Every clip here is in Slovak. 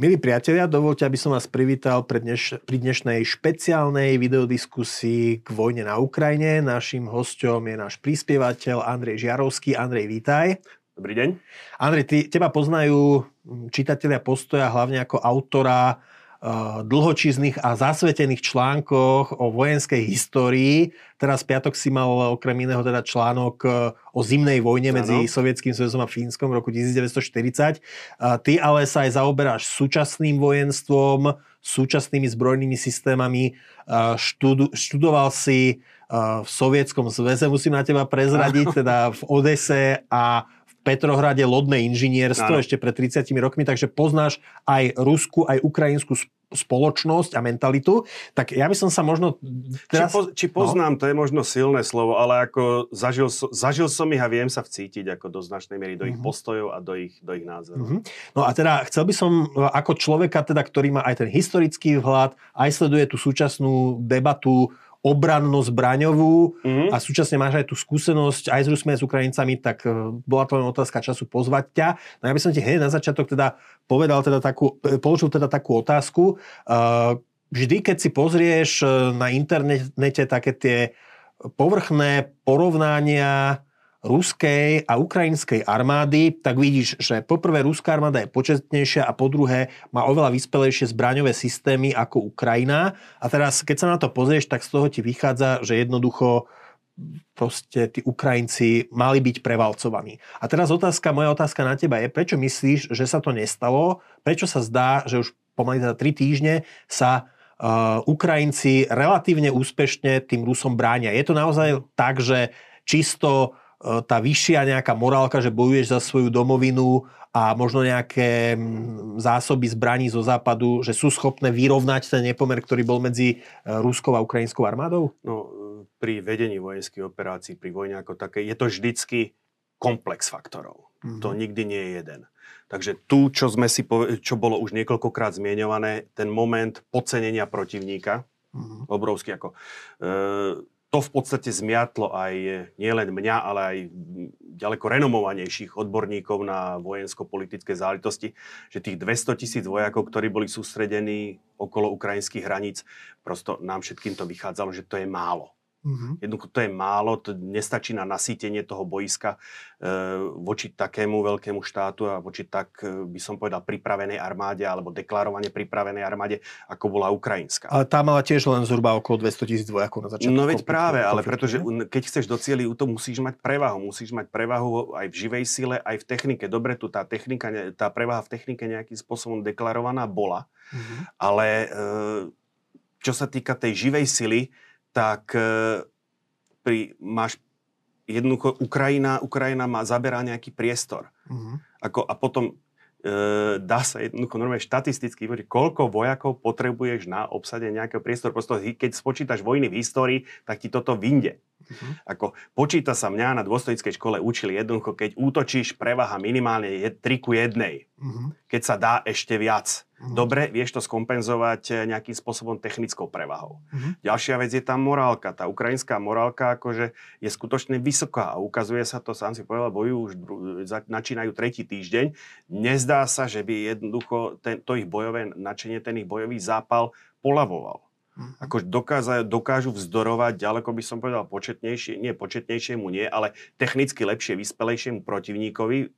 Milí priatelia, dovolte, aby som vás privítal pri, dneš- pri dnešnej špeciálnej videodiskusii k vojne na Ukrajine. Naším hostom je náš prispievateľ Andrej Žiarovský. Andrej, vítaj. Dobrý deň. Andrej, ty, teba poznajú čitatelia postoja hlavne ako autora dlhočíznych a zasvetených článkoch o vojenskej histórii. Teraz piatok si mal okrem iného teda článok uh, o zimnej vojne medzi Áno. Sovietským zväzom a Fínskom v roku 1940. Uh, ty ale sa aj zaoberáš súčasným vojenstvom, súčasnými zbrojnými systémami. Študu, študoval si uh, v Sovietskom zväze, musím na teba prezradiť, teda v Odese a Petrohrade lodné inžinierstvo Áno. ešte pred 30 rokmi, takže poznáš aj ruskú, aj ukrajinskú sp- spoločnosť a mentalitu. Tak ja by som sa možno teraz... Či, po, či poznám, no? to je možno silné slovo, ale ako zažil, zažil som ich a viem sa vcítiť ako do značnej miery do ich Mhm. postojov a do ich, do ich názorov. Mhm. No a teda chcel by som e, ako človeka, teda, ktorý má aj ten historický vhľad, aj sleduje tú súčasnú debatu obranno-zbraňovú Mhm. a súčasne máš aj tú skúsenosť aj s Rusmi, aj s Ukrajincami, tak e, bola to len otázka času pozvať ťa. No ja by som ti hneď na začiatok teda povedal teda takú, e, položil teda takú otázku. E, Vždy, keď si pozrieš na internete také tie povrchné porovnania ruskej a ukrajinskej armády, tak vidíš, že poprvé ruská armáda je početnejšia a po druhé má oveľa vyspelejšie zbraňové systémy ako Ukrajina. A teraz, keď sa na to pozrieš, tak z toho ti vychádza, že jednoducho proste tí Ukrajinci mali byť prevalcovaní. A teraz otázka, moja otázka na teba je, prečo myslíš, že sa to nestalo? Prečo sa zdá, že už pomaly za tri týždne sa uh, Ukrajinci relatívne úspešne tým Rusom bránia? Je to naozaj tak, že čisto tá vyššia nejaká morálka, že bojuješ za svoju domovinu a možno nejaké mm, zásoby zbraní zo západu, že sú schopné vyrovnať ten nepomer, ktorý bol medzi uh, ruskou a ukrajinskou armádou? No, e, pri vedení vojenských operácií, pri vojne ako také, je to vždycky komplex faktorov. Mhm. To nikdy nie je jeden. Takže tu, čo, sme si pove- čo bolo už niekoľkokrát zmienované, ten moment podcenenia protivníka, Mhm. obrovský ako... E, to v podstate zmiatlo aj nielen mňa, ale aj ďaleko renomovanejších odborníkov na vojensko-politické záležitosti, že tých 200 tisíc vojakov, ktorí boli sústredení okolo ukrajinských hraníc, prosto nám všetkým to vychádzalo, že to je málo. Mhm. Jednoducho to je málo, to nestačí na nasýtenie toho boiska e, voči takému veľkému štátu a voči tak, e, by som povedal, pripravenej armáde alebo deklarovane pripravenej armáde, ako bola ukrajinská. Ale tá mala tiež len zhruba okolo 200 tisíc vojakov na začiatku. No veď konfliktu- práve, ale konfliktu, pretože ne? keď chceš docieliť útok, musíš mať prevahu. Musíš mať prevahu aj v živej sile, aj v technike. Dobre, tu tá, technika, tá prevaha v technike nejakým spôsobom deklarovaná bola, Mhm. ale e, čo sa týka tej živej sily, tak e, pri, máš jednoducho Ukrajina, Ukrajina má zaberá nejaký priestor. Mhm. Ako, a potom e, dá sa jednoducho normálne štatisticky vyvodiť, koľko vojakov potrebuješ na obsadenie nejakého priestoru. Prosto, keď spočítaš vojny v histórii, tak ti toto vyjde. Mhm. Ako, počíta sa mňa na dôstojnickej škole učili jednoducho, keď útočíš, prevaha minimálne je 3 ku 1. Mhm. Keď sa dá ešte viac. Mhm. Dobre, vieš to skompenzovať eh, nejakým spôsobom technickou prevahou. Mhm. Ďalšia vec je tá morálka. Tá ukrajinská morálka akože je skutočne vysoká a ukazuje sa to, sám si povedal, bojujú už načínajú tretí týždeň. Nezdá sa, že by jednoducho ten, to ich bojové načenie, ten ich bojový zápal polavoval. Mhm. Ako dokáza, dokážu vzdorovať ďaleko by som povedal početnejšie, nie početnejšiemu nie, ale technicky lepšie, vyspelejšiemu protivníkovi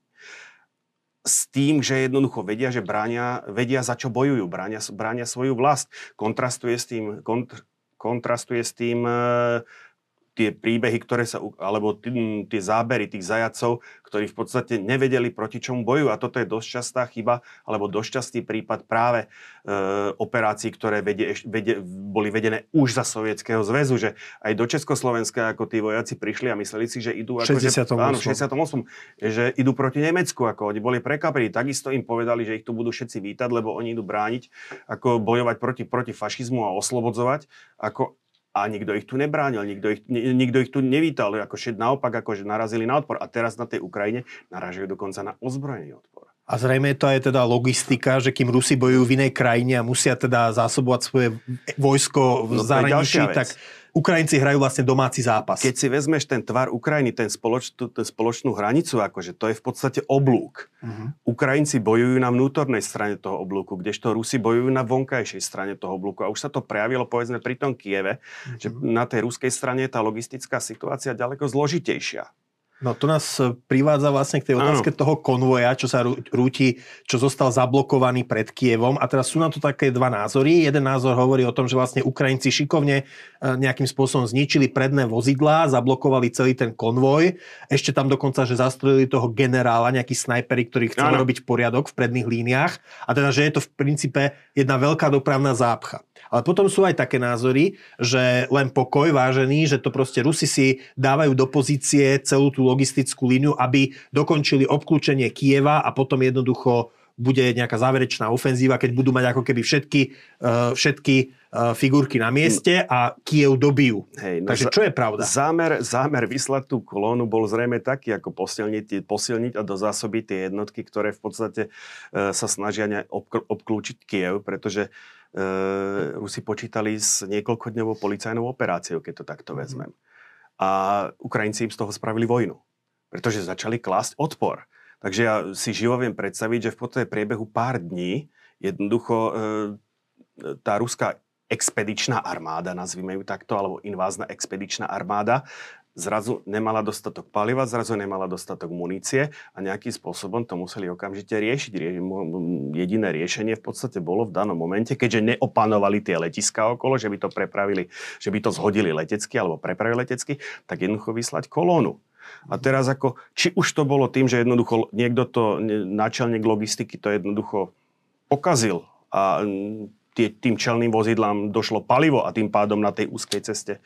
s tým, že jednoducho vedia, že bránia, vedia za čo bojujú, bránia, bránia svoju vlast. Kontrastuje s tým, kontr, kontrastuje s tým e, tie príbehy, ktoré sa, alebo tí, tie zábery tých zajacov, ktorí v podstate nevedeli, proti čomu bojujú. A toto je dosť častá chyba, alebo dosť častý prípad práve e, operácií, ktoré vedie, vedie, boli vedené už za Sovietskeho zväzu, že aj do Československa ako tí vojaci prišli a mysleli si, že idú... Ako, že, 68. áno, v 68. Že idú proti Nemecku, ako oni boli prekapení. Takisto im povedali, že ich tu budú všetci vítať, lebo oni idú brániť, ako bojovať proti, proti fašizmu a oslobodzovať. Ako, a nikto ich tu nebránil, nikto ich, ni- nikto ich tu nevítal, ako všet naopak, akože narazili na odpor. A teraz na tej Ukrajine naražajú dokonca na ozbrojený odpor. A zrejme to je teda logistika, že kým Rusi bojujú v inej krajine a musia teda zásobovať svoje vojsko v no, zahraničí, tak Ukrajinci hrajú vlastne domáci zápas. Keď si vezmeš ten tvar Ukrajiny, ten, spoloč, ten spoločnú hranicu, akože to je v podstate oblúk. Uh-huh. Ukrajinci bojujú na vnútornej strane toho oblúku, kdežto Rusi bojujú na vonkajšej strane toho oblúku. A už sa to prejavilo povedzme pri tom Kieve, uh-huh. že na tej ruskej strane je tá logistická situácia ďaleko zložitejšia. No to nás e, privádza vlastne k tej otázke ano. toho konvoja, čo sa rúti, čo zostal zablokovaný pred Kievom. A teraz sú na to také dva názory. Jeden názor hovorí o tom, že vlastne Ukrajinci šikovne e, nejakým spôsobom zničili predné vozidlá, zablokovali celý ten konvoj. Ešte tam dokonca, že zastrojili toho generála, nejakí snajpery, ktorí chceli ano. robiť poriadok v predných líniách. A teda, že je to v princípe jedna veľká dopravná zápcha. Ale potom sú aj také názory, že len pokoj vážený, že to proste Rusi si dávajú do pozície celú tú logistickú líniu, aby dokončili obklúčenie Kieva a potom jednoducho bude nejaká záverečná ofenzíva, keď budú mať ako keby všetky, uh, všetky uh, figurky na mieste a Kiev dobijú. Hej, no Takže čo je pravda? Zámer, zámer vyslať tú kolónu bol zrejme taký, ako posilniť, posilniť a dozásobiť tie jednotky, ktoré v podstate uh, sa snažia obklúčiť Kiev, pretože uh, Rusi počítali s niekoľkodňovou policajnou operáciou, keď to takto mhm. vezmem. A Ukrajinci im z toho spravili vojnu, pretože začali klásť odpor. Takže ja si živo viem predstaviť, že v podstate priebehu pár dní jednoducho e, tá ruská expedičná armáda, nazvime ju takto, alebo invázna expedičná armáda, zrazu nemala dostatok paliva, zrazu nemala dostatok munície a nejakým spôsobom to museli okamžite riešiť. Jediné riešenie v podstate bolo v danom momente, keďže neopanovali tie letiska okolo, že by to prepravili, že by to zhodili letecky alebo prepravili letecky, tak jednoducho vyslať kolónu. A teraz ako, či už to bolo tým, že jednoducho niekto to, náčelník logistiky to jednoducho pokazil a tým čelným vozidlám došlo palivo a tým pádom na tej úzkej ceste e,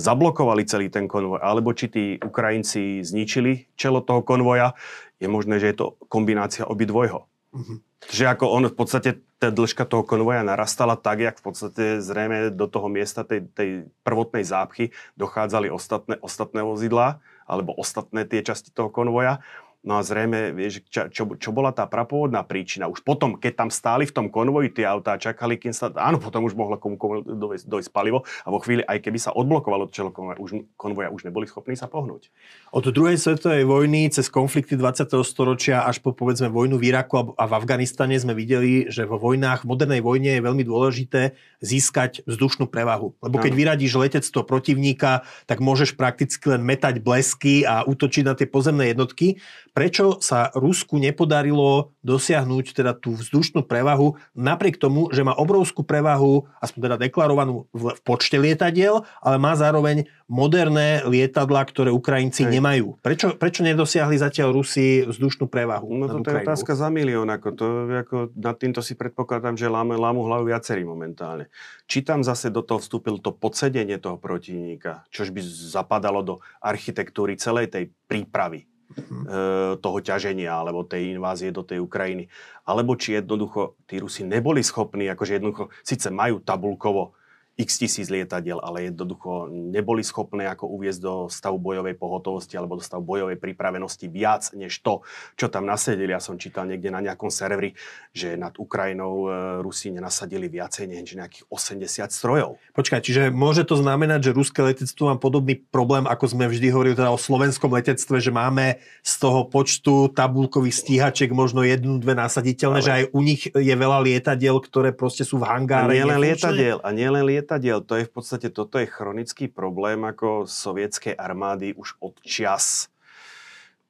zablokovali celý ten konvoj, alebo či tí Ukrajinci zničili čelo toho konvoja, je možné, že je to kombinácia obidvojho. Mm-hmm. Že ako on v podstate, tá dĺžka toho konvoja narastala tak, jak v podstate zrejme do toho miesta tej, tej prvotnej zápchy dochádzali ostatné, ostatné vozidlá alebo ostatné tie časti toho konvoja No a zrejme, vieš, čo, čo, čo bola tá prapôvodná príčina? Už potom, keď tam stáli v tom konvoji tie autá, čakali, kým sa... Áno, potom už mohlo komu, komu dojsť, dojsť palivo a vo chvíli, aj keby sa odblokovalo čelo konvoja, už, konvoja, už neboli schopní sa pohnúť. Od druhej svetovej vojny cez konflikty 20. storočia až po povedzme vojnu v Iraku a v Afganistane sme videli, že vo vojnách, v modernej vojne je veľmi dôležité získať vzdušnú prevahu. Lebo keď vyradíš letectvo protivníka, tak môžeš prakticky len metať blesky a útočiť na tie pozemné jednotky prečo sa Rusku nepodarilo dosiahnuť teda tú vzdušnú prevahu, napriek tomu, že má obrovskú prevahu, aspoň teda deklarovanú v, v počte lietadiel, ale má zároveň moderné lietadla, ktoré Ukrajinci Hej. nemajú. Prečo, prečo nedosiahli zatiaľ Rusi vzdušnú prevahu? No to je otázka za milión. Ako to, ako nad týmto si predpokladám, že láme, lámu hlavu viacerí momentálne. Či tam zase do toho vstúpil to podsedenie toho protivníka, čož by zapadalo do architektúry celej tej prípravy uh toho ťaženia alebo tej invázie do tej Ukrajiny. Alebo či jednoducho tí Rusi neboli schopní, akože jednoducho síce majú tabulkovo x tisíc lietadiel, ale jednoducho neboli schopné ako uviezť do stavu bojovej pohotovosti alebo do stavu bojovej pripravenosti viac než to, čo tam nasadili. Ja som čítal niekde na nejakom serveri, že nad Ukrajinou e, Rusi nenasadili viacej než nejakých 80 strojov. Počkaj, čiže môže to znamenať, že ruské letectvo má podobný problém, ako sme vždy hovorili teda o slovenskom letectve, že máme z toho počtu tabulkových stíhačiek možno jednu, dve nasaditeľné, ale... že aj u nich je veľa lietadiel, ktoré proste sú v hangáre. A nielen lietadiel, a nielen lietadiel lietadiel, to je v podstate, toto je chronický problém ako sovietskej armády už od čas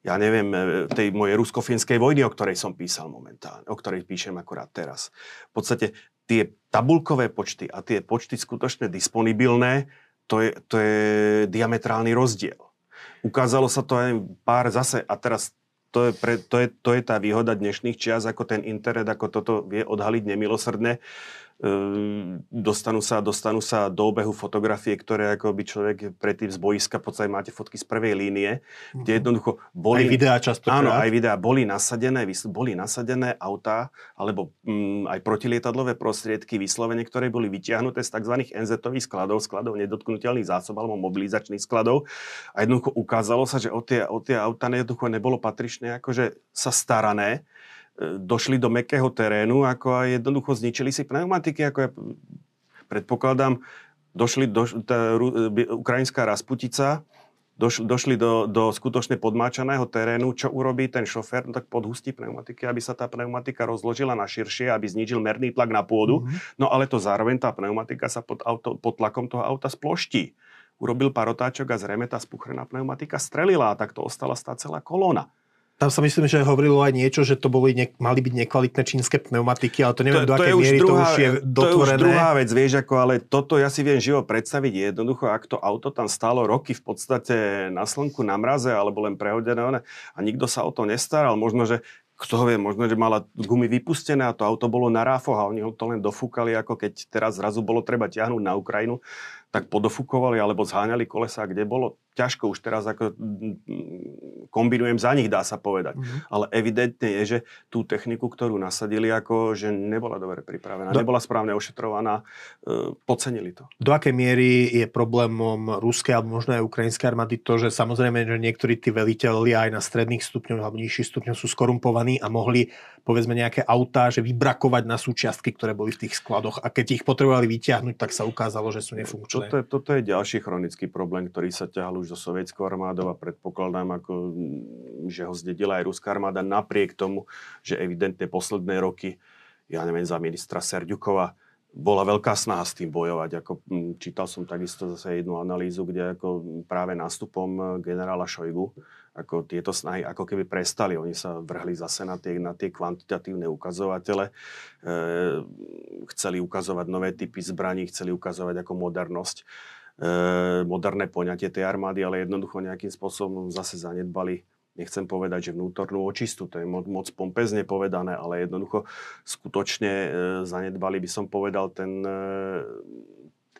ja neviem, e, tej mojej rusko-finskej vojny, o ktorej som písal momentálne, o ktorej píšem akurát teraz. V podstate tie tabulkové počty a tie počty skutočne disponibilné, to je, to je diametrálny rozdiel. Ukázalo sa to aj pár zase, a teraz to je, pre, to, je, to je tá výhoda dnešných čias, ako ten internet, ako toto vie odhaliť nemilosrdne. Ehm, dostanú sa, dostanú sa do obehu fotografie, ktoré ako by človek predtým z boiska, v podstate máte fotky z prvej línie, kde mhm. jednoducho boli... Aj videá často. Áno, aj videá. Boli nasadené, boli nasadené autá, alebo mm, aj protilietadlové prostriedky vyslovene, ktoré boli vyťahnuté z tzv. NZ-ových skladov, skladov nedotknutelných zásob alebo mobilizačných skladov. A jednoducho ukázalo sa, že o tie, o tie autá jednoducho nebolo patričné akože sa starané došli do mekého terénu, ako aj jednoducho zničili si pneumatiky, ako ja predpokladám, došli, do, tá ukrajinská Rasputica, došli, došli do, do skutočne podmáčaného terénu, čo urobí ten šofér, no tak podhustí pneumatiky, aby sa tá pneumatika rozložila na širšie, aby znížil merný tlak na pôdu, mm-hmm. no ale to zároveň tá pneumatika sa pod, auto, pod tlakom toho auta sploští. Urobil pár otáčok a zrejme tá spuchrená pneumatika strelila a tak to ostala stá celá kolóna. Tam sa myslím, že hovorilo aj niečo, že to boli ne, mali byť nekvalitné čínske pneumatiky, ale to neviem, to, do akej miery druhá, to už je dotvorené. To je už druhá vec, vieš, ako, ale toto ja si viem živo predstaviť jednoducho, ak to auto tam stálo roky v podstate na slnku, na mraze, alebo len prehodené a nikto sa o to nestaral. Možno, že kto vie, možno, že mala gumy vypustené a to auto bolo na ráfoch a oni ho to len dofúkali, ako keď teraz zrazu bolo treba ťahnuť na Ukrajinu, tak podofúkovali alebo zháňali kolesa, kde bolo ťažko už teraz ako kombinujem za nich, dá sa povedať. Mm-hmm. Ale evidentne je, že tú techniku, ktorú nasadili, ako že nebola dobre pripravená, Do... nebola správne ošetrovaná, e, podcenili to. Do akej miery je problémom ruskej alebo možno aj ukrajinskej armády to, že samozrejme, že niektorí tí veliteľi aj na stredných stupňoch alebo nižších stupňoch sú skorumpovaní a mohli povedzme nejaké autá, že vybrakovať na súčiastky, ktoré boli v tých skladoch a keď ich potrebovali vyťahnuť, tak sa ukázalo, že sú nefunkčné. Toto je, toto je ďalší chronický problém, ktorý sa ťahal už so sovietskou armádou a predpokladám, ako, mm, že ho zdedila aj ruská armáda napriek tomu, že evidentne posledné roky, ja neviem, za ministra Serďukova bola veľká snaha s tým bojovať. Ako, mm, čítal som takisto zase jednu analýzu, kde ako práve nástupom generála Šojgu ako tieto snahy ako keby prestali. Oni sa vrhli zase na tie, na tie kvantitatívne ukazovatele. E, chceli ukazovať nové typy zbraní, chceli ukazovať ako modernosť E, moderné poňatie tej armády, ale jednoducho nejakým spôsobom zase zanedbali nechcem povedať, že vnútornú očistu, to je moc, pompezne povedané, ale jednoducho skutočne e, zanedbali by som povedal ten e,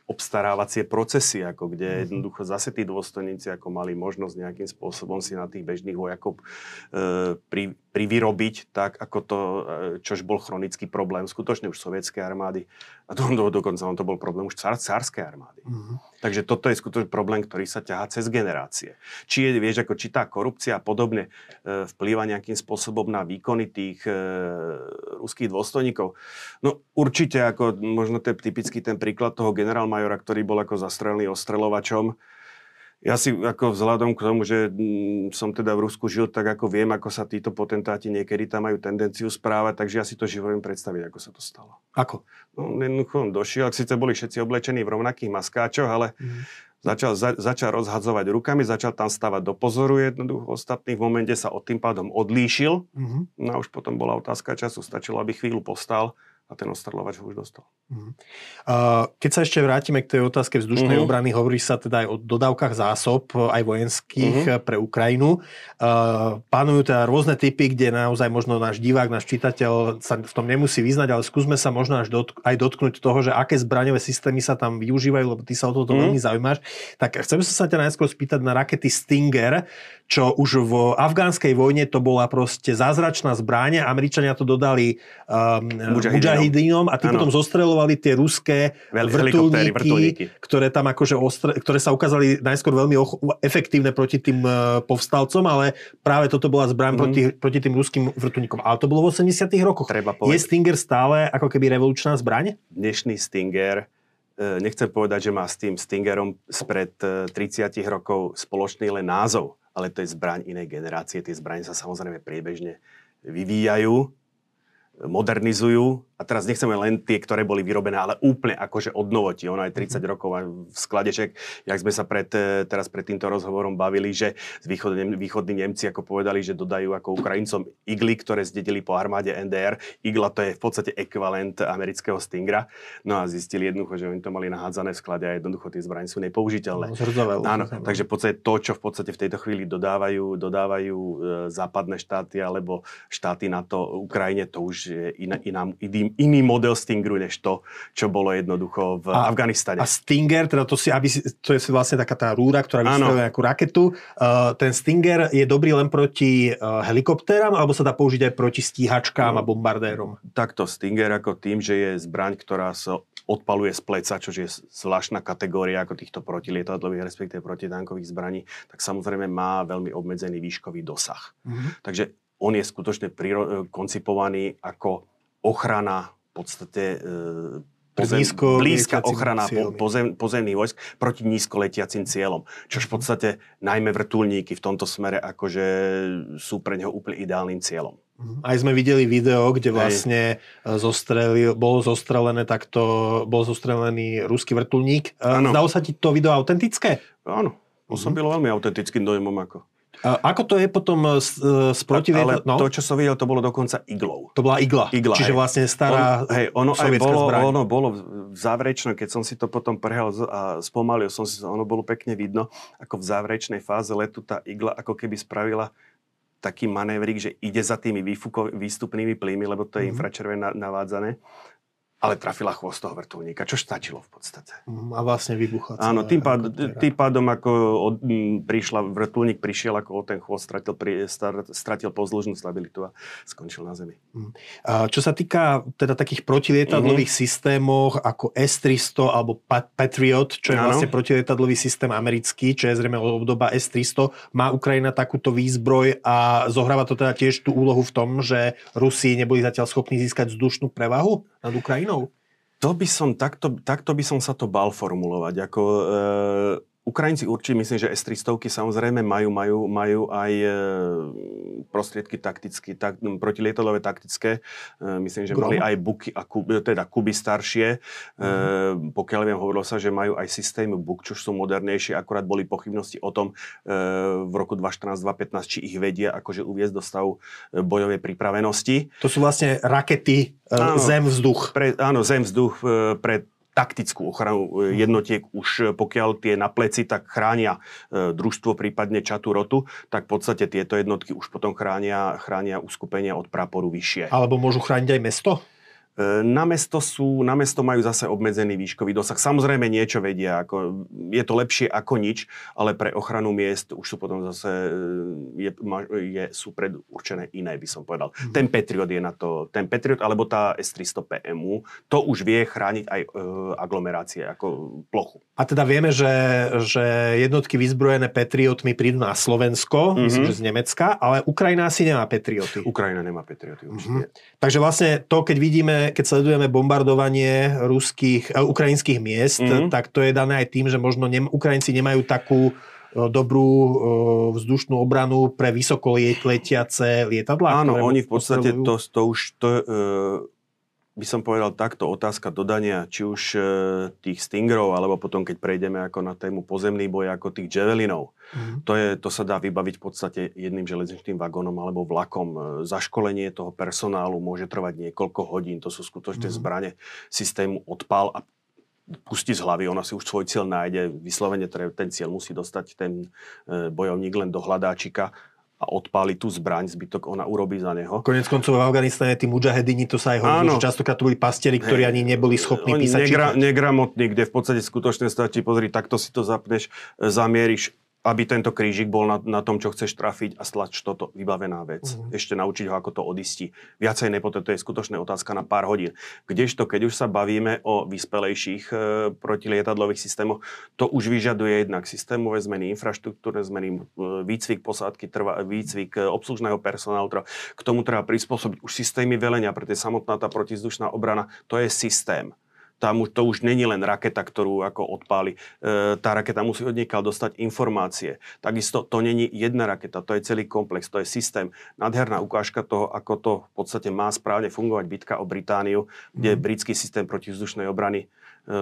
obstarávacie procesy, ako kde mm-hmm. jednoducho zase tí dôstojníci ako mali možnosť nejakým spôsobom si na tých bežných vojakov e, pri, privyrobiť tak, ako to, e, čož bol chronický problém skutočne už sovietskej armády a to, do, dokonca on to bol problém už cárskej armády. Mm-hmm. Takže toto je skutočne problém, ktorý sa ťahá cez generácie. Či je, vieš, ako či tá korupcia a podobne e, vplýva nejakým spôsobom na výkony tých e, ruských dôstojníkov. No určite, ako možno to je typický ten príklad toho generál majora, ktorý bol ako zastrelený ostrelovačom. Ja si ako vzhľadom k tomu, že mm, som teda v Rusku žil, tak ako viem, ako sa títo potentáti niekedy tam majú tendenciu správať, takže ja si to živo viem predstaviť, ako sa to stalo. Ako? No, jednoducho došiel, síce boli všetci oblečení v rovnakých maskáčoch, ale mm. začal, za, začal rozhadzovať rukami, začal tam stavať do pozoru jednoducho ostatných. V momente sa od tým pádom odlíšil. Mm-hmm. No a už potom bola otázka času, stačilo, aby chvíľu postal a ten ostrlovač ho už dostal. Uh-huh. Uh, keď sa ešte vrátime k tej otázke vzdušnej uh-huh. obrany, hovorí sa teda aj o dodávkach zásob, aj vojenských uh-huh. pre Ukrajinu. Uh, pánujú teda rôzne typy, kde naozaj možno náš divák, náš čitateľ sa v tom nemusí vyznať, ale skúsme sa možno až dotk- aj dotknúť toho, že aké zbraňové systémy sa tam využívajú, lebo ty sa o toto uh-huh. veľmi zaujímaš. Tak chcem sa ťa najskôr spýtať na rakety Stinger, čo už v afgánskej vojne to bola proste zázračná zbraň. Američania to dodali um, Mujahidínom a tí ano. potom zostrelovali tie ruské vrtulníky, vrtulníky, ktoré tam akože ostre, ktoré sa ukázali najskôr veľmi och- efektívne proti tým uh, povstalcom, ale práve toto bola zbraň mm. proti, proti tým ruským vrtulníkom. Ale to bolo v 80 rokoch. Treba povedať. Je Stinger stále ako keby revolučná zbraň? Dnešný Stinger e, nechcem povedať, že má s tým Stingerom spred 30 e, rokov spoločný len názov ale to je zbraň inej generácie. Tie zbranie sa samozrejme priebežne vyvíjajú, modernizujú a teraz nechceme len tie, ktoré boli vyrobené, ale úplne akože od novoti. Ono aj 30 mm-hmm. rokov v skladeček, jak sme sa pred, e, teraz pred týmto rozhovorom bavili, že východní, východní Nemci ako povedali, že dodajú ako Ukrajincom igly, ktoré zdedili po armáde NDR. Igla to je v podstate ekvivalent amerického Stingra. No a zistili jednoducho, že oni to mali nahádzané v sklade a jednoducho tie zbranie sú nepoužiteľné. No, Áno, takže v podstate to, čo v podstate v tejto chvíli dodávajú, dodávajú e, západné štáty alebo štáty na to Ukrajine, to už je iná, iná, iný iný, model Stingeru, než to, čo bolo jednoducho v a, Afganistane. A Stinger, teda to, si, aby si, to je vlastne taká tá rúra, ktorá vystreluje nejakú raketu. Uh, ten Stinger je dobrý len proti uh, helikoptéram, alebo sa dá použiť aj proti stíhačkám no, a bombardérom? Takto Stinger ako tým, že je zbraň, ktorá sa odpaluje z pleca, čo je zvláštna kategória ako týchto protilietadlových, respektíve protitankových zbraní, tak samozrejme má veľmi obmedzený výškový dosah. Mm-hmm. Takže on je skutočne priro- koncipovaný ako ochrana v podstate e, pozem, Nízko blízka ochrana po, pozem, pozemných vojsk proti nízko letiacim cieľom. Čož v podstate najmä vrtulníky v tomto smere akože sú pre neho úplne ideálnym cieľom. Aj sme videli video, kde vlastne e, zostrelil, bol zostrelené takto, bol zostrelený ruský vrtulník. E, Áno. Zdalo sa ti to video autentické? Áno, pôsobilo veľmi autentickým dojmom ako. Ako to je potom e, s, e, s Ale protivietor... No, to, čo som videl, to bolo dokonca iglou. to bola igla. Igla, Čiže hej. vlastne stará on, hej, ono aj bolo, zbraň. ono bolo v záverečnom, keď som si to potom prehal a spomalil som si, ono bolo pekne vidno, ako v záverečnej fáze letu tá igla ako keby spravila taký manévrik, že ide za tými výfuko, výstupnými plynmi, lebo to je Mhm. infračervené na- navádzané, ale trafila chvost toho vrtulníka, čo stačilo v podstate. Mhm, A vlastne vybuchla. Áno, tým, pád, tým pádom ako od, m, prišla, vrtulník prišiel ako ten chvost, stratil, pri, star, stratil pozdĺžnú stabilitu a skončil na zemi. A Čo sa týka teda takých protilietadlových Mhm. systémoch ako S-300 alebo Pa- Patriot, čo je Áno. vlastne protilietadlový systém americký, čo je zrejme obdoba S-300, má Ukrajina takúto výzbroj a zohráva to teda tiež tú úlohu v tom, že Rusi neboli zatiaľ schopní získať vzdušnú prevahu nad Ukrajinou? To by som, takto, takto by som sa to bal formulovať. Ako, e, Ukrajinci určite, myslím, že S-300 samozrejme majú, majú, majú aj e, prostriedky taktické, tak, protilietadlové taktické. E, myslím, že Grom? mali aj Buky, a Kub, teda Kuby staršie. E, pokiaľ viem, hovorilo sa, že majú aj systémy Buk, čo sú modernejšie. Akurát boli pochybnosti o tom e, v roku 2014-2015, či ich vedia akože uviezť do stavu e, bojovej pripravenosti. To sú vlastne rakety e, Áno. zem-vzduch. Pre, áno, zem, vzduch e, pre taktickú ochranu e, jednotiek už e, pokiaľ tie na pleci, tak chránia e, družstvo, prípadne čatu rotu, tak v podstate tieto jednotky už potom chránia, chránia uskupenia od praporu vyššie. Alebo môžu chrániť aj mesto? E, Na mesto, sú, na mesto majú zase obmedzený výškový dosah. Samozrejme niečo vedia, ako, je to lepšie ako nič, ale pre ochranu miest už sú potom zase e, je, je, sú predurčené iné, by som povedal. Mhm. Ten Patriot je na to, ten Patriot alebo tá S-300 PMU, to už vie chrániť aj e, aglomerácie, ako plochu. A teda vieme, že, že jednotky vyzbrojené Patriotmi prídu na Slovensko, Mhm. myslím, že z Nemecka, ale Ukrajina asi nemá Patrioty. Ukrajina nemá Patrioty určite. Takže vlastne to, keď vidíme, keď sledujeme bombardovanie ruských, uh, ukrajinských miest, Mhm. tak to je dané aj tým, že možno nem, Ukrajinci nemajú takú e, dobrú e, vzdušnú obranu pre vysoko letiace lietadlá. Áno, oni v podstate to, to už, to, by som povedal takto, otázka dodania, či už e, tých Stingerov, alebo potom, keď prejdeme ako na tému pozemný boj, ako tých Javelinov. Mhm. To, je, to sa dá vybaviť v podstate jedným železničným vagónom alebo vlakom. E, Zaškolenie toho personálu môže trvať niekoľko hodín. To sú skutočne Mhm. zbranie systému odpal a pustí z hlavy, ona si už svoj cieľ nájde. Vyslovene ten cieľ musí dostať ten e, bojovník len do hľadáčika a odpáli tú zbraň, zbytok ona urobí za neho. Konec koncov v Afganistane tí mujahedini, to sa aj hovorí, že častokrát to boli pastieri, ktorí Hej. ani neboli schopní Oni písať negra, negramotní, kde v podstate skutočne stačí, pozri, takto si to zapneš, zamieríš, aby tento krížik bol na, na tom, čo chceš trafiť a stlač toto, vybavená vec. Mhm. Ešte naučiť ho, ako to odistí. Viacej nepoté, to je skutočne otázka na pár hodín. Kdežto, keď už sa bavíme o vyspelejších e, protilietadlových systémoch, to už vyžaduje jednak systémové zmeny, infraštruktúrne zmeny, e, výcvik posádky, trva, výcvik e, obslužného personálu. Treba, k tomu treba prispôsobiť už systémy velenia, pretože samotná tá protizdušná obrana, to je systém tam už, to už není len raketa, ktorú ako odpáli. E, tá raketa musí od niekaľ dostať informácie. Takisto to není jedna raketa, to je celý komplex, to je systém. Nádherná ukážka toho, ako to v podstate má správne fungovať bitka o Britániu, kde Mhm. britský systém protivzdušnej obrany e,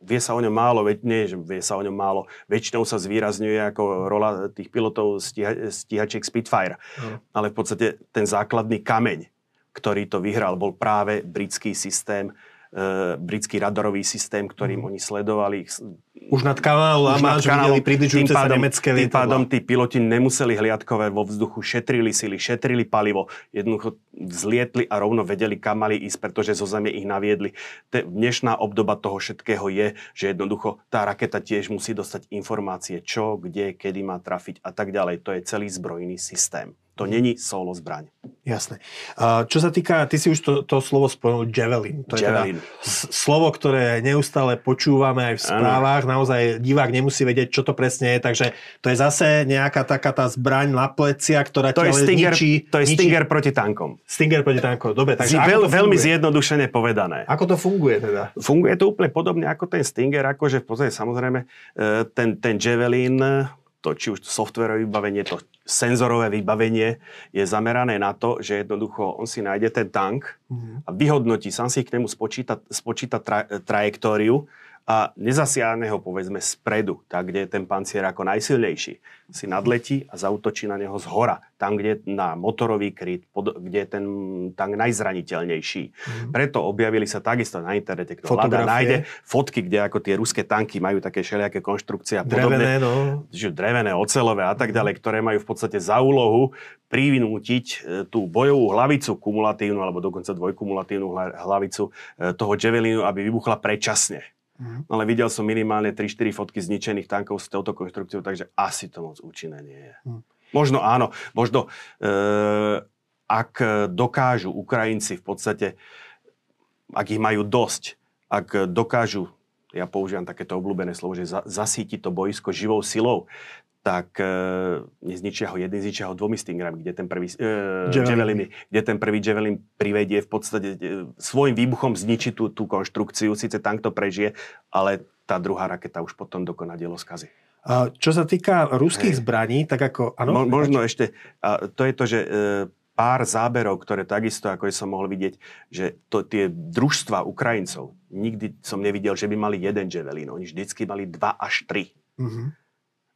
vie sa o ňom málo, veď nie, že vie sa o ňom málo, väčšinou sa zvýrazňuje ako rola tých pilotov stíha, stíhačiek Spitfire. Áno. Ale v podstate ten základný kameň, ktorý to vyhral, bol práve britský systém, britský radarový systém, ktorým oni sledovali. Už nad kanálom La Už nad Manche kanálom. videli približujúce Tým sa nemecké Tým lietadlá. pádom tí piloti nemuseli hliadkové vo vzduchu, šetrili sily, šetrili palivo, jednoducho vzlietli a rovno vedeli, kam mali ísť, pretože zo zeme ich naviedli. Te, dnešná obdoba toho všetkého je, že jednoducho tá raketa tiež musí dostať informácie, čo, kde, kedy má trafiť a tak ďalej. To je celý zbrojný systém. To není solo zbraň. Jasné. Čo sa týka, ty si už to, to slovo spomenul, javelin. To Javelin. je teda slovo, ktoré neustále počúvame aj v správach. Naozaj divák nemusí vedieť, čo to presne je. Takže to je zase nejaká taká tá zbraň na plecia, ktorá To je Stinger, ničí, to je ničí- Stinger proti tankom. Stinger proti tankom. Dobre, takže veľ, veľmi zjednodušene povedané. Ako to funguje teda? Funguje to úplne podobne ako ten Stinger, akože v podstate samozrejme e, ten, ten Javelin, to či už softverové vybavenie, to senzorové vybavenie je zamerané na to, že jednoducho on si nájde ten tank Mhm. a vyhodnotí, sám si k nemu spočíta, spočíta tra, trajektóriu a nezasiahne ho povedzme spredu, tak kde je ten pancier ako najsilnejší. Si nadletí a zautočí na neho z hora, tam, kde je na motorový kryt, pod, kde je ten tank najzraniteľnejší. Mhm. Preto objavili sa takisto na internete, kto hľadá, nájde fotky, kde ako tie ruské tanky majú také všelijaké konštrukcie a Drevené, podobne no. že drevené, ocelové a tak ďalej, ktoré majú v podstate za úlohu privinútiť e, tú bojovú hlavicu kumulatívnu alebo dokonca dvojkumulatívnu hla- hlavicu e, toho Javelinu, aby vybuchla predčasne. Mhm. Ale videl som minimálne 3-4 fotky zničených tankov s touto konštrukciou, takže asi to moc účinné nie je. Mhm. Možno áno, možno e, ak dokážu Ukrajinci v podstate, ak ich majú dosť, ak dokážu, ja používam takéto obľúbené slovo, že za, zasíti to boisko živou silou, tak e, nezničia ho jeden, zničia ho dvomi stingrami, kde ten prvý, e, Javeliny. kde ten prvý javelin privedie v podstate e, svojim výbuchom zničí tú, tú konštrukciu, síce tank to prežije, ale tá druhá raketa už potom dokoná dielo skazy. A čo sa týka ruských Hej. zbraní, tak ako... Ano, Mo, možno ešte, a to je to, že e, pár záberov, ktoré takisto, ako som mohol vidieť, že to, tie družstva Ukrajincov, nikdy som nevidel, že by mali jeden javelin, oni vždycky mali dva až tri. Mhm.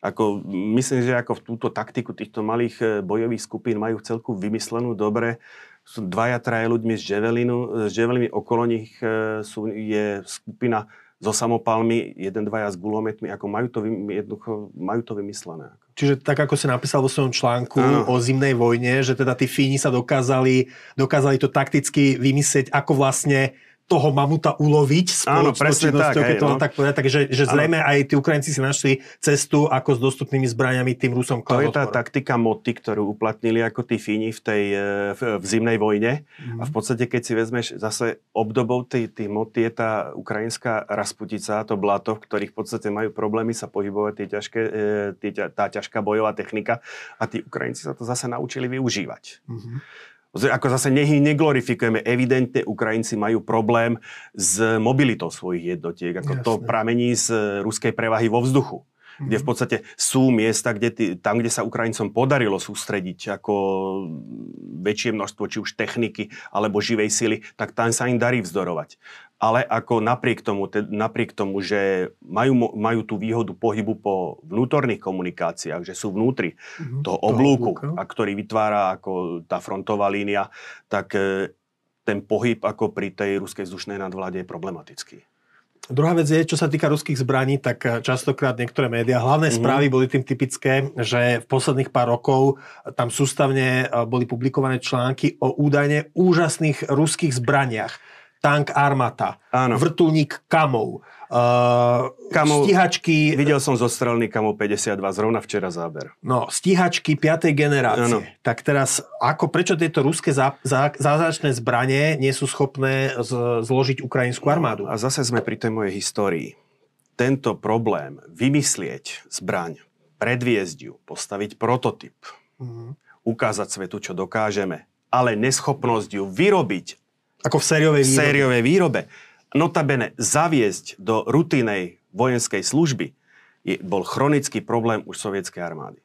Ako, myslím, že ako v túto taktiku týchto malých e, bojových skupín majú celku vymyslenú dobre. Sú dvaja, traja ľuďmi z Javelinu, z Javeliny okolo nich e, sú, je skupina so samopalmi, jeden, dvaja s gulometmi, ako majú to, jednoducho, majú to vymyslené. Čiže tak, ako si napísal vo svojom článku Áno. o zimnej vojne, že teda tí Fíni sa dokázali, dokázali to takticky vymyslieť, ako vlastne toho mamuta uloviť Áno, presne tak, hej, to no. tak povedať. Takže že Áno. zrejme aj tí Ukrajinci si našli cestu, ako s dostupnými zbraniami tým Rusom To je tá taktika moty, ktorú uplatnili ako tí Fíni v tej e, v, v zimnej vojne. Mhm. A v podstate, keď si vezmeš zase obdobou tej, tej moty je tá ukrajinská rasputica, to blato, v ktorých v podstate majú problémy sa pohybovať tie ťažké, e, tie, tá ťažká bojová technika a tí Ukrajinci sa to zase naučili využívať. Mhm. Ako zase ich neglorifikujeme, evidentne Ukrajinci majú problém s mobilitou svojich jednotiek. Ako to Jasné. pramení z e, ruskej prevahy vo vzduchu kde v podstate sú miesta, kde ty, tam, kde sa Ukrajincom podarilo sústrediť ako väčšie množstvo či už techniky alebo živej sily, tak tam sa im darí vzdorovať. Ale ako napriek tomu, te, napriek tomu že majú, majú tú výhodu pohybu po vnútorných komunikáciách, že sú vnútri Mhm. toho Toho oblúku, oblúka. a ktorý vytvára ako tá frontová línia, tak e, ten pohyb ako pri tej ruskej vzdušnej nadvláde je problematický. Druhá vec je, čo sa týka ruských zbraní, tak eh, častokrát niektoré médiá, hlavné Mhm. správy boli tým typické, že v posledných pár rokov tam sústavne eh, boli publikované články o údajne úžasných ruských zbraniach. Tank Armata, Áno. vrtulník Kamov, uh, Kamov- stíhačky, Videl som zo strelný kamov 52, zrovna včera záber. no, stíhačky 5. generácie. Áno. Tak teraz, ako, prečo tieto ruské zá, zá, zázračné zbranie nie sú schopné z, zložiť ukrajinskú armádu? A zase sme pri tej mojej histórii. Tento problém, vymyslieť zbraň, predviesť ju, postaviť prototyp, Mhm. ukázať svetu, čo dokážeme, ale neschopnosť ju vyrobiť Ako v sériovej v výrobe. sériovej výrobe, notabene zaviesť do rutinej vojenskej služby, je, bol chronický problém už sovietskej armády.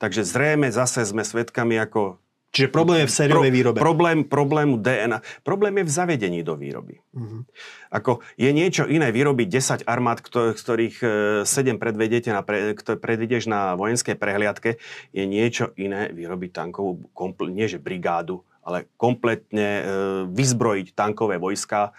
Takže zrejme zase sme svedkami ako Čiže problém je v sériovej výrobe. Problém, problému DNA. Problém je v zavedení do výroby. Mhm. Ako je niečo iné vyrobiť 10 armád, kto- z ktorých 7 predvediete na pre, na vojenskej prehliadke, je niečo iné vyrobiť tankovú, kompl- nie že brigádu, ale kompletne e, vyzbrojiť tankové vojska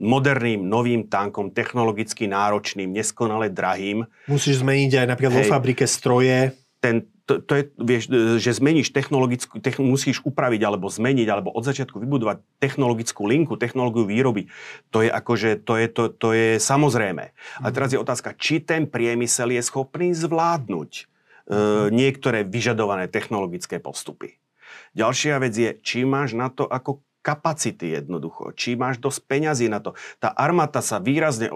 moderným, novým tankom, technologicky náročným, neskonale drahým. Musíš zmeniť aj napríklad vo Hej. fabrike stroje. ten, to, to je, vieš, e, že zmeníš technologickú, techn, musíš upraviť alebo zmeniť, alebo od začiatku vybudovať technologickú linku, technológiu výroby. To je akože, to je, to, to je samozrejme. A teraz je otázka, či ten priemysel je schopný zvládnuť niektoré vyžadované technologické postupy. Ďalšia vec je, či máš na to ako kapacity jednoducho, či máš dosť peňazí na to. Tá armáta sa výrazne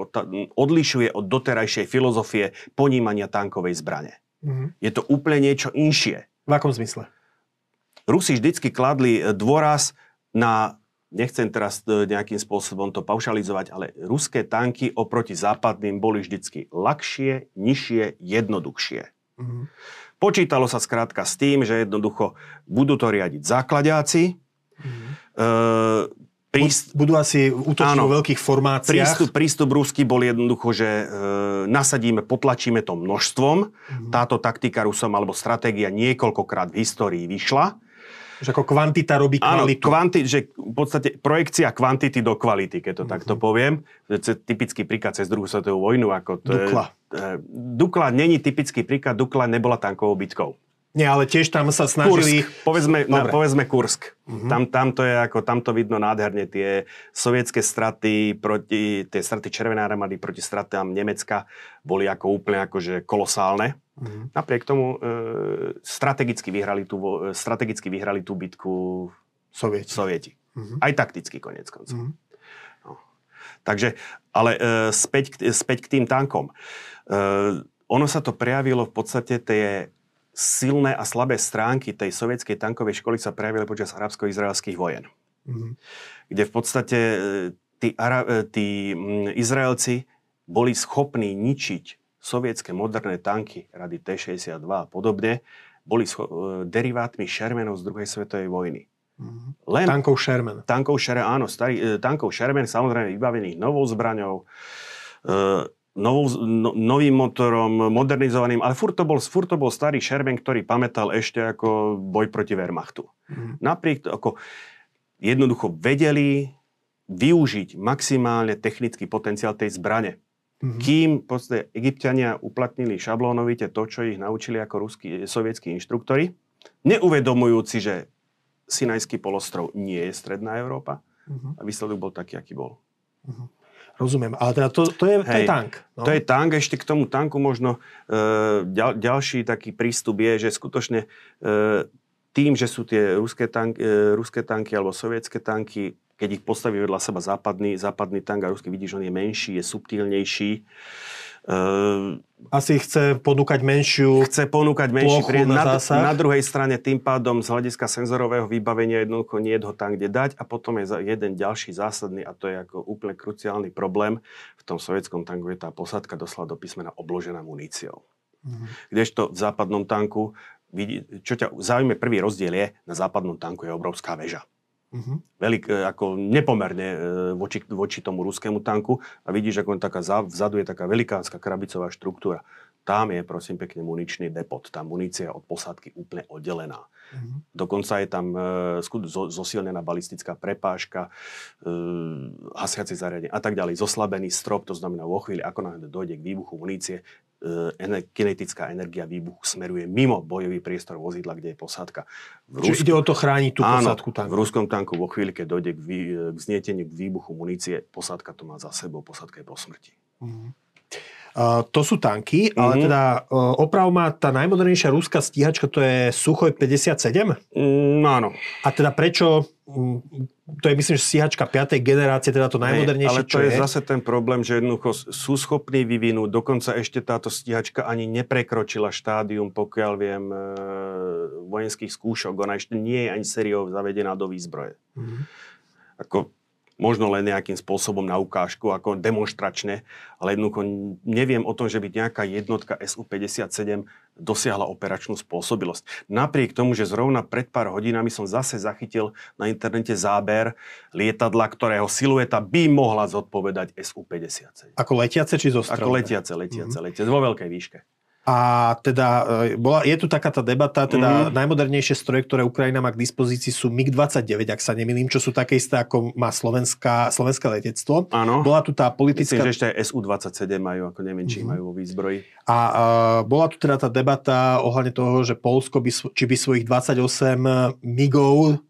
odlišuje od doterajšej filozofie ponímania tankovej zbrane. Mm-hmm. Je to úplne niečo inšie. V akom zmysle? Rusi vždycky kladli dôraz na nechcem teraz e, nejakým spôsobom to paušalizovať, ale ruské tanky oproti západným boli vždycky ľahšie, nižšie, jednoduchšie. Mm-hmm. Počítalo sa skrátka s tým, že jednoducho budú to riadiť základiaci, mm-hmm. e, príst... Budú asi útočiť vo veľkých formáciách. Prístup, prístup Rusky bol jednoducho, že e, nasadíme, potlačíme to množstvom. Mm-hmm. Táto taktika Rusom alebo stratégia niekoľkokrát v histórii vyšla. Že ako kvantita robí kvalitu. Áno, kvanti, že v podstate projekcia kvantity do kvality, keď to mm-hmm. takto poviem. Typický príklad cez druhú svetovú vojnu. Ako to Dukla. Je, Dukla není typický príklad, Dukla nebola tankovou bitkou. Nie, ale tiež tam sa snažili... Kursk, povedzme, na, povedzme Kursk. Mm-hmm. Tam, tam, to je ako, tam to vidno nádherne. Tie sovietské straty proti, tie straty Červenej armády proti stratám Nemecka boli ako úplne akože kolosálne. Mm-hmm. Napriek tomu e, strategicky, vyhrali tú, e, strategicky vyhrali tú bitku Sovieti. Sovieti. Mm-hmm. Aj takticky konec koncov. Mm-hmm. No. Takže, ale e, späť, späť k tým tankom. E, ono sa to prejavilo v podstate tie silné a slabé stránky tej sovietskej tankovej školy sa prejavili počas arabsko-izraelských vojen. Mm-hmm. Kde v podstate e, tí, Ara- e, tí Izraelci boli schopní ničiť sovietské moderné tanky, rady T-62 a podobne, boli scho- e, derivátmi Shermanov z druhej svetovej vojny. Mm-hmm. Len tankov Sherman. Tankov Sherman, áno, starý, tankov Sherman, samozrejme vybavených novou zbraňou, novou, no, novým motorom, modernizovaným, ale furt to, bol, furt to bol starý Sherman, ktorý pamätal ešte ako boj proti Wehrmachtu. Mm. Napriek to, ako jednoducho vedeli využiť maximálne technický potenciál tej zbrane. Mm-hmm. Kým v podstate Egyptiania uplatnili šablónovite to, čo ich naučili ako ruskí, sovietskí inštruktori, neuvedomujúci, že Sinajský polostrov nie je stredná Európa. Mm-hmm. A výsledok bol taký, aký bol. Mm-hmm. Rozumiem, ale teda to, to, je, Hej, to je tank. No? To je tank, ešte k tomu tanku možno e, ďal, ďalší taký prístup je, že skutočne e, tým, že sú tie ruské, tank, e, ruské tanky alebo sovietské tanky, keď ich postaví vedľa seba západný, západný tank a ruský, vidíš, on je menší, je subtilnejší. Uh, Asi chce ponúkať menšiu Chce ponúkať menší plochu na, na, na druhej strane tým pádom z hľadiska senzorového vybavenia jednoducho nie je ho tam, kde dať. A potom je jeden ďalší zásadný a to je ako úplne kruciálny problém. V tom sovietskom tanku je tá posádka doslova do písmena obložená muníciou. Mm-hmm. Kdežto v západnom tanku, čo ťa zaujíma, prvý rozdiel je, na západnom tanku je obrovská väža. Uh-huh. Velik, e, ako nepomerne e, voči, voči tomu ruskému tanku a vidíš, ako taká vzadu je taká velikánska krabicová štruktúra. Tam je, prosím pekne, muničný depot. Tá munícia je od posádky úplne oddelená. Uh-huh. Dokonca je tam e, zosilnená balistická prepážka, e, hasiace zariadenie a tak ďalej. Zoslabený strop, to znamená vo chvíli, ako nám dojde k výbuchu munície, e, kinetická energia výbuchu smeruje mimo bojový priestor vozidla, kde je posádka. V Čiže ide o to chrániť tú áno, posádku tanku. v ruskom tanku vo chvíli, keď dojde k, vý, k znieteniu, k výbuchu munície, posádka to má za sebou, posádka je po smrti. Mm. Uh, to sú tanky, mm-hmm. ale mhm. teda uh, oprav má tá najmodernejšia ruská stíhačka, to je Suchoj 57? Mm, áno. A teda prečo, to je myslím, že stíhačka 5. generácie, teda to najmodernejšie, Ale to je, je zase ten problém, že jednoducho sú schopní vyvinúť, dokonca ešte táto stíhačka ani neprekročila štádium, pokiaľ viem, e, vojenských skúšok, ona ešte nie je ani sériou zavedená do výzbroje. Mm-hmm. Ako, možno len nejakým spôsobom na ukážku, ako demonstračne, ale jednoducho neviem o tom, že by nejaká jednotka SU-57 dosiahla operačnú spôsobilosť. Napriek tomu, že zrovna pred pár hodinami som zase zachytil na internete záber lietadla, ktorého silueta by mohla zodpovedať SU-57. Ako letiace či zostrelné? Ako letiace, letiace, mm-hmm. letiace, vo veľkej výške. A teda e, bola, je tu taká tá debata, teda mm-hmm. najmodernejšie stroje, ktoré Ukrajina má k dispozícii sú MiG-29, ak sa nemýlim, čo sú také isté, ako má slovenská, slovenské letectvo. Áno. Bola tu tá politická... Myslím, že ešte aj SU-27 majú, ako neviem, či mm-hmm. majú vo výzbroji. A uh, bola tu teda tá debata ohľadne toho, že Polsko by, či by svojich 28 MIGov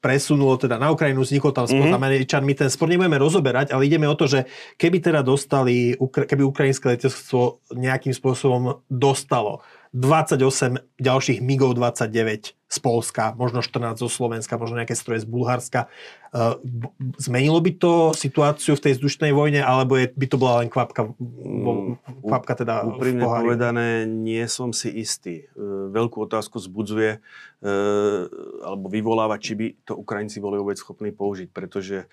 presunulo teda na Ukrajinu, vznikol tam spolu mm-hmm. s Američanmi. Ten spor nebudeme rozoberať, ale ideme o to, že keby teda dostali, keby ukrajinské letectvo nejakým spôsobom dostalo 28 ďalších MIGov 29 z Polska, možno 14 zo Slovenska, možno nejaké stroje z Bulharska. Uh, zmenilo by to situáciu v tej vzdušnej vojne, alebo je, by to bola len kvapka, mm, kvapka teda Úprimne povedané, nie som si istý. Uh, veľkú otázku zbudzuje, uh, alebo vyvoláva, či by to Ukrajinci boli vôbec schopní použiť, pretože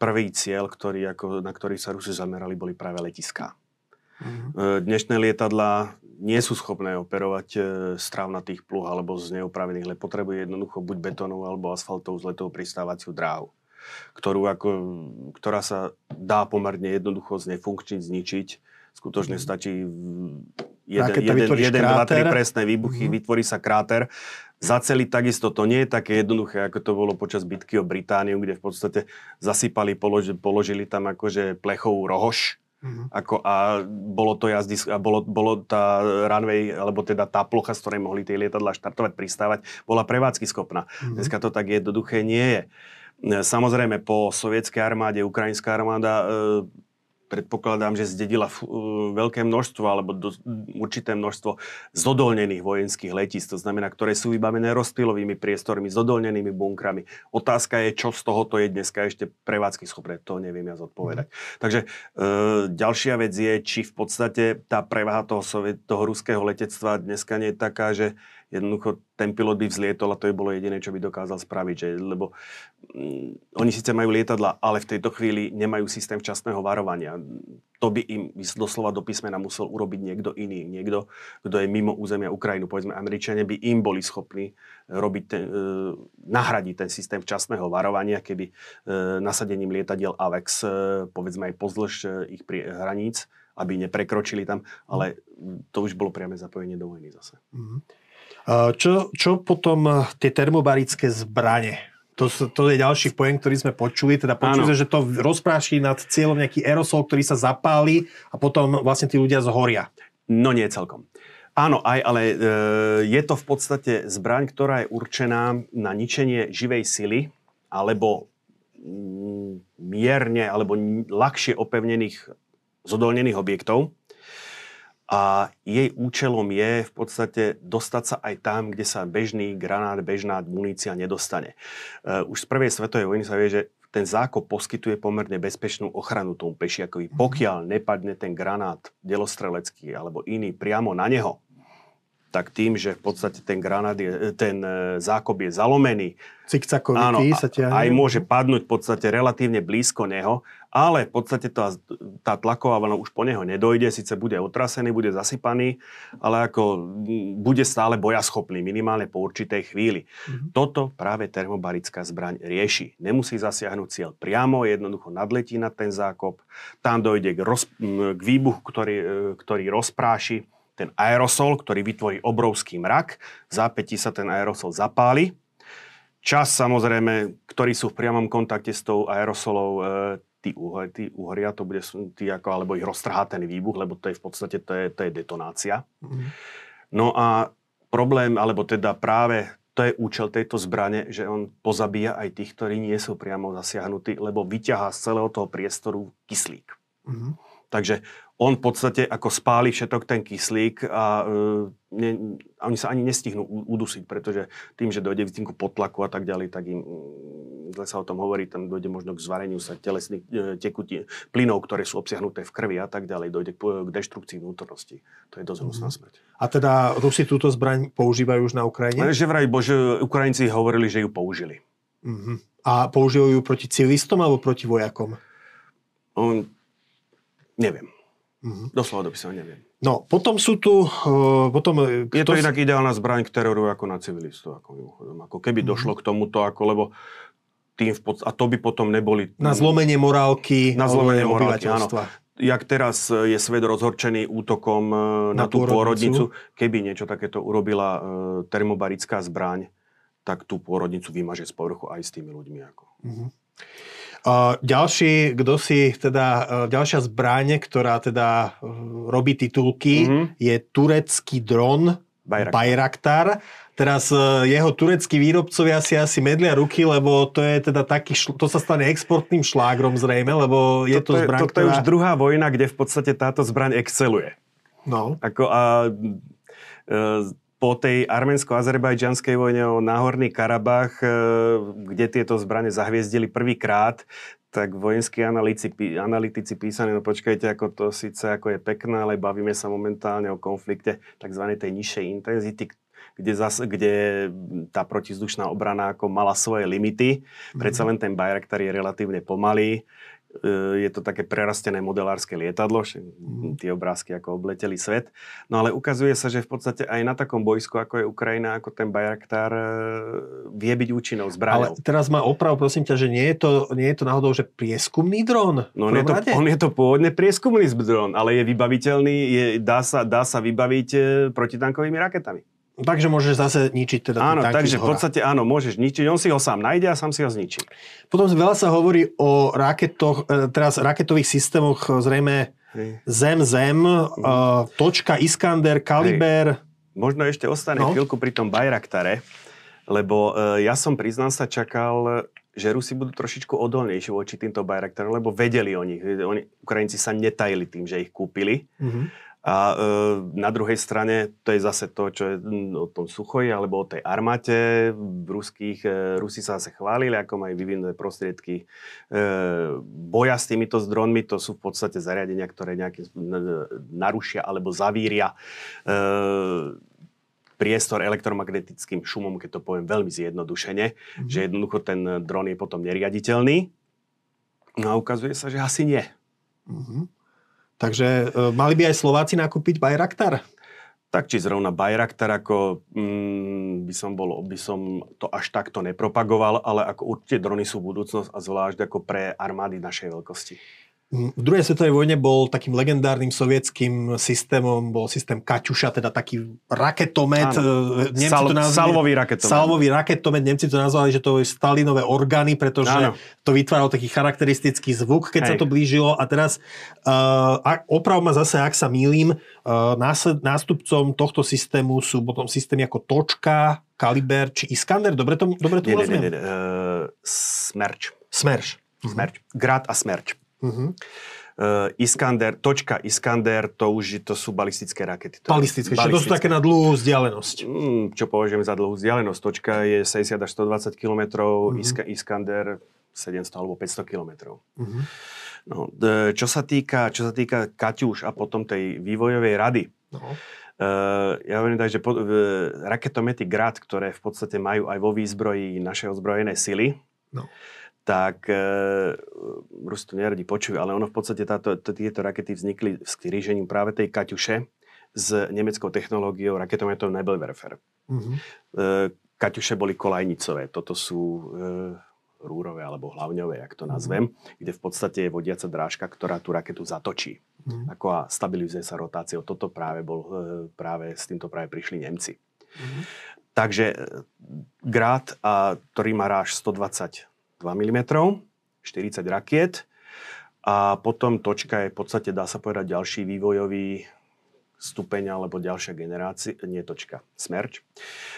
prvý cieľ, ktorý, ako, na ktorý sa Rusi zamerali, boli práve letiská. Uh-huh. Dnešné lietadlá nie sú schopné operovať e, strávnatých pluh alebo z neopravených, lebo potrebuje jednoducho buď betónovú alebo asfaltovú zletovú pristávaciu dráhu, ktorú ako, ktorá sa dá pomerne jednoducho znefunkčniť, zničiť. Skutočne mhm. stačí jeden, jeden, jeden dva, tri presné výbuchy, mm-hmm. vytvorí sa kráter. Zaceliť takisto to nie je také jednoduché, ako to bolo počas bitky o Britániu, kde v podstate zasypali, položili, položili tam akože plechovú rohož, Uh-huh. Ako, a bolo to jazdy, a bolo, bolo tá runway, alebo teda tá plocha, z ktorej mohli tie lietadla štartovať, pristávať, bola prevádzky schopná. Uh-huh. Dneska to tak jednoduché nie je. Samozrejme, po sovietskej armáde, ukrajinská armáda e, predpokladám, že zdedila uh, veľké množstvo alebo do, určité množstvo zodolnených vojenských letíc, to znamená, ktoré sú vybavené rozptýlovými priestormi, zodolnenými bunkrami. Otázka je, čo z tohoto je dneska ešte prevádzky schopné, to neviem ja zodpovedať. Mm. Takže uh, ďalšia vec je, či v podstate tá prevaha toho, toho ruského letectva dneska nie je taká, že jednoducho ten pilot by vzlietol a to je bolo jediné, čo by dokázal spraviť. Že, lebo mm, oni síce majú lietadla, ale v tejto chvíli nemajú systém včasného varovania. To by im doslova do písmena musel urobiť niekto iný. Niekto, kto je mimo územia Ukrajinu. Povedzme, Američania by im boli schopní robiť ten, e, nahradiť ten systém včasného varovania, keby e, nasadením lietadiel AVEX, e, povedzme aj pozdĺž e, ich pri, hraníc, aby neprekročili tam, ale to už bolo priame zapojenie do vojny zase. Mm-hmm. Čo, čo potom eh, tie termobarické zbranie? To, to je ďalší pojem, ktorý sme počuli. Teda počuli, že to rozpráši nad cieľom nejaký aerosol, ktorý sa zapáli a potom vlastne tí ľudia zhoria. No nie celkom. Áno, aj, ale e, je to v podstate zbraň, ktorá je určená na ničenie živej sily alebo mm, mierne alebo ľahšie opevnených zodolnených objektov a jej účelom je v podstate dostať sa aj tam, kde sa bežný granát, bežná munícia nedostane. Uh, už z prvej svetovej vojny sa vie, že ten zákop poskytuje pomerne bezpečnú ochranu tomu pešiakovi. Mhm. Pokiaľ nepadne ten granát delostrelecký alebo iný priamo na neho, tak tým, že v podstate ten granát je, ten e, zákop je zalomený, áno, sa ťahne. aj môže padnúť v podstate relatívne blízko neho, ale v podstate tá, tá tlaková vlna už po neho nedojde, síce bude otrasený, bude zasypaný, ale ako bude stále bojaschopný, minimálne po určitej chvíli. Mm-hmm. Toto práve termobarická zbraň rieši. Nemusí zasiahnuť cieľ priamo, jednoducho nadletí na ten zákop, tam dojde k, roz, k výbuchu, ktorý, e, ktorý rozpráši ten aerosol, ktorý vytvorí obrovský mrak. V zápätí sa ten aerosol zapáli. Čas samozrejme, ktorí sú v priamom kontakte s tou aerosolou, e, tí, uhor, tí uhoria, to bude tí ako, alebo ich roztrhá ten výbuch, lebo to je v podstate to je, to je detonácia. Mm. No a problém, alebo teda práve to je účel tejto zbrane, že on pozabíja aj tých, ktorí nie sú priamo zasiahnutí, lebo vyťahá z celého toho priestoru kyslík. Mm-hmm. Takže on v podstate ako spáli všetok ten kyslík a uh, ne, oni sa ani nestihnú udusiť, pretože tým, že dojde k potlaku a tak ďalej, tak im, mm, zle sa o tom hovorí, tam dojde možno k zvareniu sa telesných e, tekutí, plynov, ktoré sú obsiahnuté v krvi a tak ďalej, dojde k, k deštrukcii vnútornosti. To je dosť hnusná mm-hmm. smrť. A teda Rusi túto zbraň používajú už na Ukrajine? Ale že vraj, bože, Ukrajinci hovorili, že ju použili. Mm-hmm. A používajú ju proti civilistom alebo proti vojakom? On, neviem. Mm-hmm. Doslova dopisov neviem. No, potom sú tu... Uh, potom, je to inak ideálna zbraň k teroru ako na civilistov. Ako, ako keby mm-hmm. došlo k tomuto, ako, lebo tým v pod... a to by potom neboli... Na zlomenie morálky na zlomenie morálky, áno. Jak teraz je svet rozhorčený útokom na, na tú pôrodnicu, keby niečo takéto urobila termobarická zbraň, tak tú pôrodnicu vymaže z povrchu aj s tými ľuďmi. Ako. Mm-hmm. Ďalší, kto si teda, uh, ďalšia zbraň, ktorá teda uh, robí titulky, mm-hmm. je turecký dron Bayraktar. Bayraktar. Teraz uh, jeho tureckí výrobcovia si asi medlia ruky, lebo to je teda taký, to sa stane exportným šlágrom zrejme, lebo je to, to zbraň, je, Toto ktorá... je už druhá vojna, kde v podstate táto zbraň exceluje. No. Ako, a po tej arménsko-azerbajdžanskej vojne o Náhorný Karabach, kde tieto zbrane zahviezdili prvýkrát, tak vojenskí analytici, analytici písali, no počkajte, ako to síce ako je pekné, ale bavíme sa momentálne o konflikte tzv. tej nižšej intenzity, kde, zas, kde tá protizdušná obrana ako mala svoje limity. Mm-hmm. Predsa len ten Bayraktar je relatívne pomalý. E, je to také prerastené modelárske lietadlo, mm. tie obrázky ako obleteli svet. No ale ukazuje sa, že v podstate aj na takom bojsku, ako je Ukrajina, ako ten Bayraktar, e, vie byť účinnou zbraňou. Ale teraz má oprav, prosím ťa, že nie je to, nie je to náhodou, že prieskumný dron? No on je, to, on je to pôvodne prieskumný dron, ale je vybaviteľný, je, dá, sa, dá sa vybaviť e, protitankovými raketami. Takže môžeš zase ničiť teda Áno, takže v podstate áno, môžeš ničiť. On si ho sám nájde a sám si ho zničí. Potom veľa sa hovorí o raketoch, e, teraz raketových systémoch, e, zrejme Hej. Zem, Zem, uh, točka, Iskander, Kaliber. Hej. Možno ešte ostane no. chvíľku pri tom Bayraktare, lebo uh, ja som priznám sa čakal, že Rusi budú trošičku odolnejší voči týmto Bayraktarom, lebo vedeli o nich. Oni, Ukrajinci sa netajili tým, že ich kúpili. Mm-hmm a e, na druhej strane, to je zase to, čo je o tom Suchoji alebo o tej armáte. Ruských, e, Rusi sa zase chválili, ako majú vyvinuté prostriedky e, boja s týmito zdronmi. To sú v podstate zariadenia, ktoré nejakým narušia alebo zavíria e, priestor elektromagnetickým šumom, keď to poviem veľmi zjednodušene, mm-hmm. že jednoducho ten dron je potom neriaditeľný. No a ukazuje sa, že asi nie. Mm-hmm. Takže e, mali by aj Slováci nakúpiť Bayraktar? Tak či zrovna Bayraktar, ako mm, by, som bol, by som to až takto nepropagoval, ale ako určite drony sú budúcnosť a zvlášť ako pre armády našej veľkosti. V druhej svetovej vojne bol takým legendárnym sovietským systémom, bol systém Kaťuša, teda taký raketomet. E, Nemci Sal, to nazvali, salvový raketomet. Salvový raketomet. Nemci to nazvali, že to je Stalinové orgány, pretože Áno. to vytváral taký charakteristický zvuk, keď Hej. sa to blížilo. A teraz, uh, oprav ma zase, ak sa mýlim, uh, násled, nástupcom tohto systému sú potom systémy ako Točka, Kaliber či Iskander. Dobre to, dobre to nie, nie, nie, nie. Uh, Smerč. Smerč. Smerč. Grad a Smerč. Uh-huh. Uh, Iskander, točka Iskander, to už to sú balistické rakety. To balistické, balistické. to sú také na dlhú vzdialenosť. Mm, čo považujem za dlhú vzdialenosť. Točka je 60 až 120 km, uh-huh. Iska, Iskander 700 alebo 500 km. Uh-huh. No, čo, sa týka, čo sa týka Kaťuš a potom tej vývojovej rady, no. Uh, ja hovorím tak, že po, uh, raketomety Grad, ktoré v podstate majú aj vo výzbroji naše ozbrojené sily, no tak e, Rusi to neradi počujú, ale ono v podstate táto, tieto rakety vznikli s krížením práve tej Kaťuše s nemeckou technológiou raketometov Nebelwerfer. Mm-hmm. E, Kaťuše boli kolajnicové, toto sú e, rúrové alebo hlavňové, jak to mhm. nazvem, mm-hmm. kde v podstate je vodiaca drážka, ktorá tú raketu zatočí. Mm-hmm. Ako a stabilizuje sa rotáciou. Toto práve bol, e, práve s týmto práve prišli Nemci. Mm-hmm. Takže e, Grad, a, ktorý má ráž 120 2 mm, 40 rakiet a potom točka je v podstate, dá sa povedať, ďalší vývojový stupeň alebo ďalšia generácia, nie točka, smerč,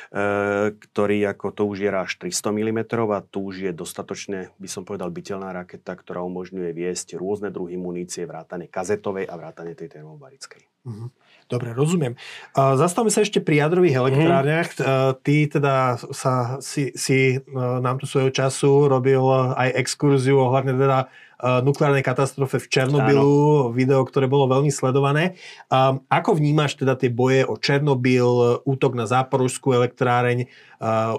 e, ktorý ako to už je až 300 mm a tu už je dostatočne, by som povedal, bytelná raketa, ktorá umožňuje viesť rôzne druhy munície, vrátane kazetovej a vrátane tej termobarickej. Mm-hmm. Dobre, rozumiem. Zastavme sa ešte pri jadrových mhm. elektrárniach. Mm. Ty teda sa, si, si nám tu svojho času robil aj exkurziu ohľadne teda nukleárnej katastrofe v Černobylu, Áno. video, ktoré bolo veľmi sledované. Ako vnímaš teda tie boje o Černobyl, útok na záporužskú elektráreň?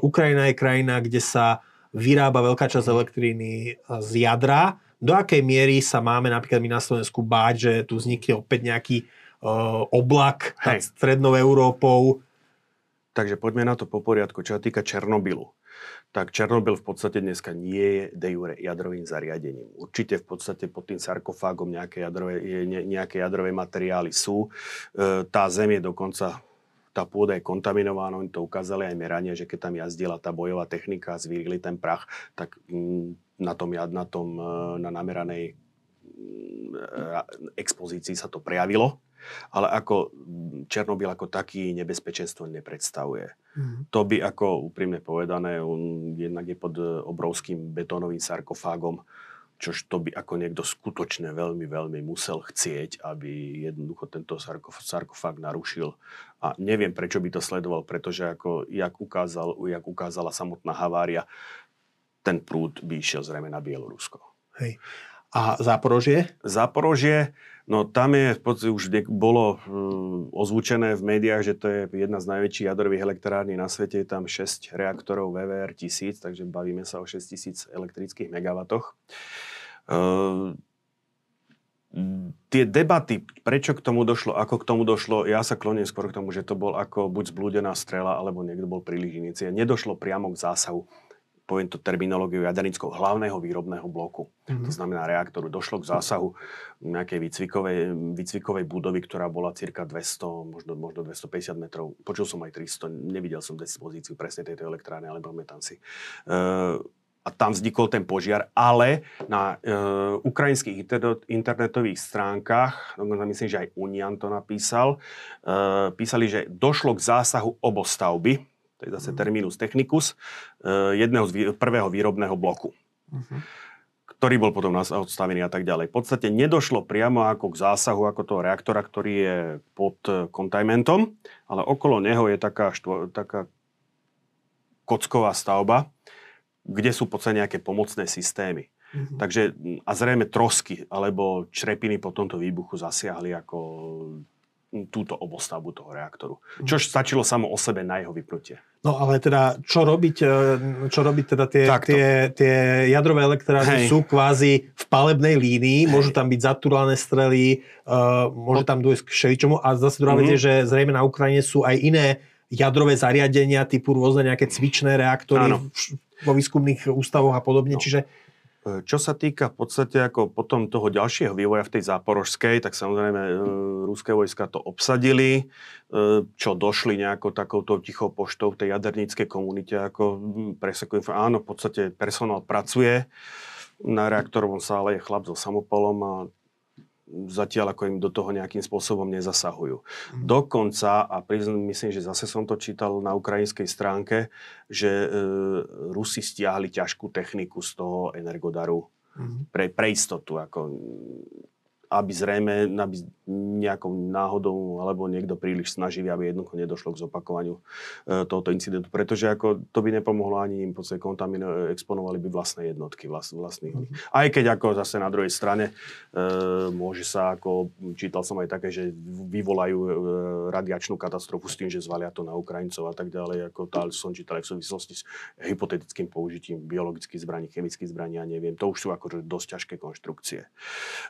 Ukrajina je krajina, kde sa vyrába veľká časť elektríny z jadra. Do akej miery sa máme napríklad my na Slovensku báť, že tu vznikne opäť nejaký uh, oblak nad strednou Európou. Takže poďme na to po poriadku. Čo sa týka Černobylu, tak Černobyl v podstate dneska nie je de jure jadrovým zariadením. Určite v podstate pod tým sarkofágom nejaké jadrové, ne, nejaké jadrové materiály sú. E, tá zem je dokonca tá pôda je kontaminovaná, oni to ukázali aj meranie, že keď tam jazdila tá bojová technika a zvírili ten prach, tak mm, na tom, na tom e, na nameranej mm, expozícii sa to prejavilo ale ako Černobyl ako taký nebezpečenstvo nepredstavuje. Mm. To by ako úprimne povedané, on jednak je pod obrovským betónovým sarkofágom, čož to by ako niekto skutočne veľmi, veľmi musel chcieť, aby jednoducho tento sarkofág narušil. A neviem, prečo by to sledoval, pretože ako, jak, ukázal, jak ukázala samotná havária, ten prúd by išiel zrejme na Bielorusko. Hej. A Záporožie? Záporožie, no tam je, v podstate už bolo um, ozvučené v médiách, že to je jedna z najväčších jadrových elektrární na svete. Je tam 6 reaktorov VVR 1000, takže bavíme sa o 6000 elektrických megawatoch. Uh, tie debaty, prečo k tomu došlo, ako k tomu došlo, ja sa kloním skôr k tomu, že to bol ako buď zblúdená strela, alebo niekto bol príliš inicié. Nedošlo priamo k zásahu poviem to terminológiu jadernickou, hlavného výrobného bloku. Mm-hmm. To znamená reaktoru. Došlo k zásahu nejakej výcvikovej, výcvikovej budovy, ktorá bola cirka 200, možno, možno 250 metrov. Počul som aj 300, nevidel som dispozíciu presne tejto elektrárne, ale pamätám si. Uh, a tam vznikol ten požiar, ale na e, ukrajinských internetových stránkach, myslím, že aj Unian to napísal, e, písali, že došlo k zásahu obostavby, to je zase terminus technicus, eh, jedného z prvého výrobného bloku. Uh-huh ktorý bol potom odstavený a tak ďalej. V podstate nedošlo priamo ako k zásahu ako toho reaktora, ktorý je pod kontajmentom, ale okolo neho je taká, štvo, taká kocková stavba, kde sú v podstate nejaké pomocné systémy. Mm-hmm. Takže a zrejme trosky alebo črepiny po tomto výbuchu zasiahli ako túto obostavbu toho reaktoru. Mhm. Čo stačilo samo o sebe na jeho vypnutie. No ale teda, čo robiť, e, čo robiť teda tie, tie, tie jadrové elektrárne sú kvázi v palebnej línii, Hej. môžu tam byť zatúrané strely, uh, môže tam dôjsť k všeličomu a zase druhá mm-hmm. vec je, mhm. že zrejme na Ukrajine sú aj iné jadrové zariadenia typu rôzne nejaké cvičné reaktory Áno. vo výskumných ústavoch a podobne, no. čiže čo sa týka v podstate ako potom toho ďalšieho vývoja v tej záporožskej, tak samozrejme e, ruské vojska to obsadili, e, čo došli nejako takouto tichou poštou v tej jaderníckej komunite, ako presekujem, áno, v podstate personál pracuje, na reaktorovom sále je chlap so samopolom a zatiaľ ako im do toho nejakým spôsobom nezasahujú. Mm. Dokonca, a priznám, myslím, že zase som to čítal na ukrajinskej stránke, že e, Rusi stiahli ťažkú techniku z toho energodaru mm. pre, pre istotu. Ako, aby zrejme aby nejakou náhodou alebo niekto príliš snažil, aby jednoducho nedošlo k zopakovaniu e, tohoto incidentu. Pretože ako to by nepomohlo ani im, podstate kontamino, exponovali by vlastné jednotky, vlast, vlastných. Mm-hmm. Aj keď ako zase na druhej strane e, môže sa, ako čítal som aj také, že vyvolajú e, radiačnú katastrofu s tým, že zvalia to na Ukrajincov a tak ďalej. Ako tá, som čítal aj v súvislosti s hypotetickým použitím biologických zbraní, chemických zbraní a neviem. To už sú akože dosť ťažké konštrukcie.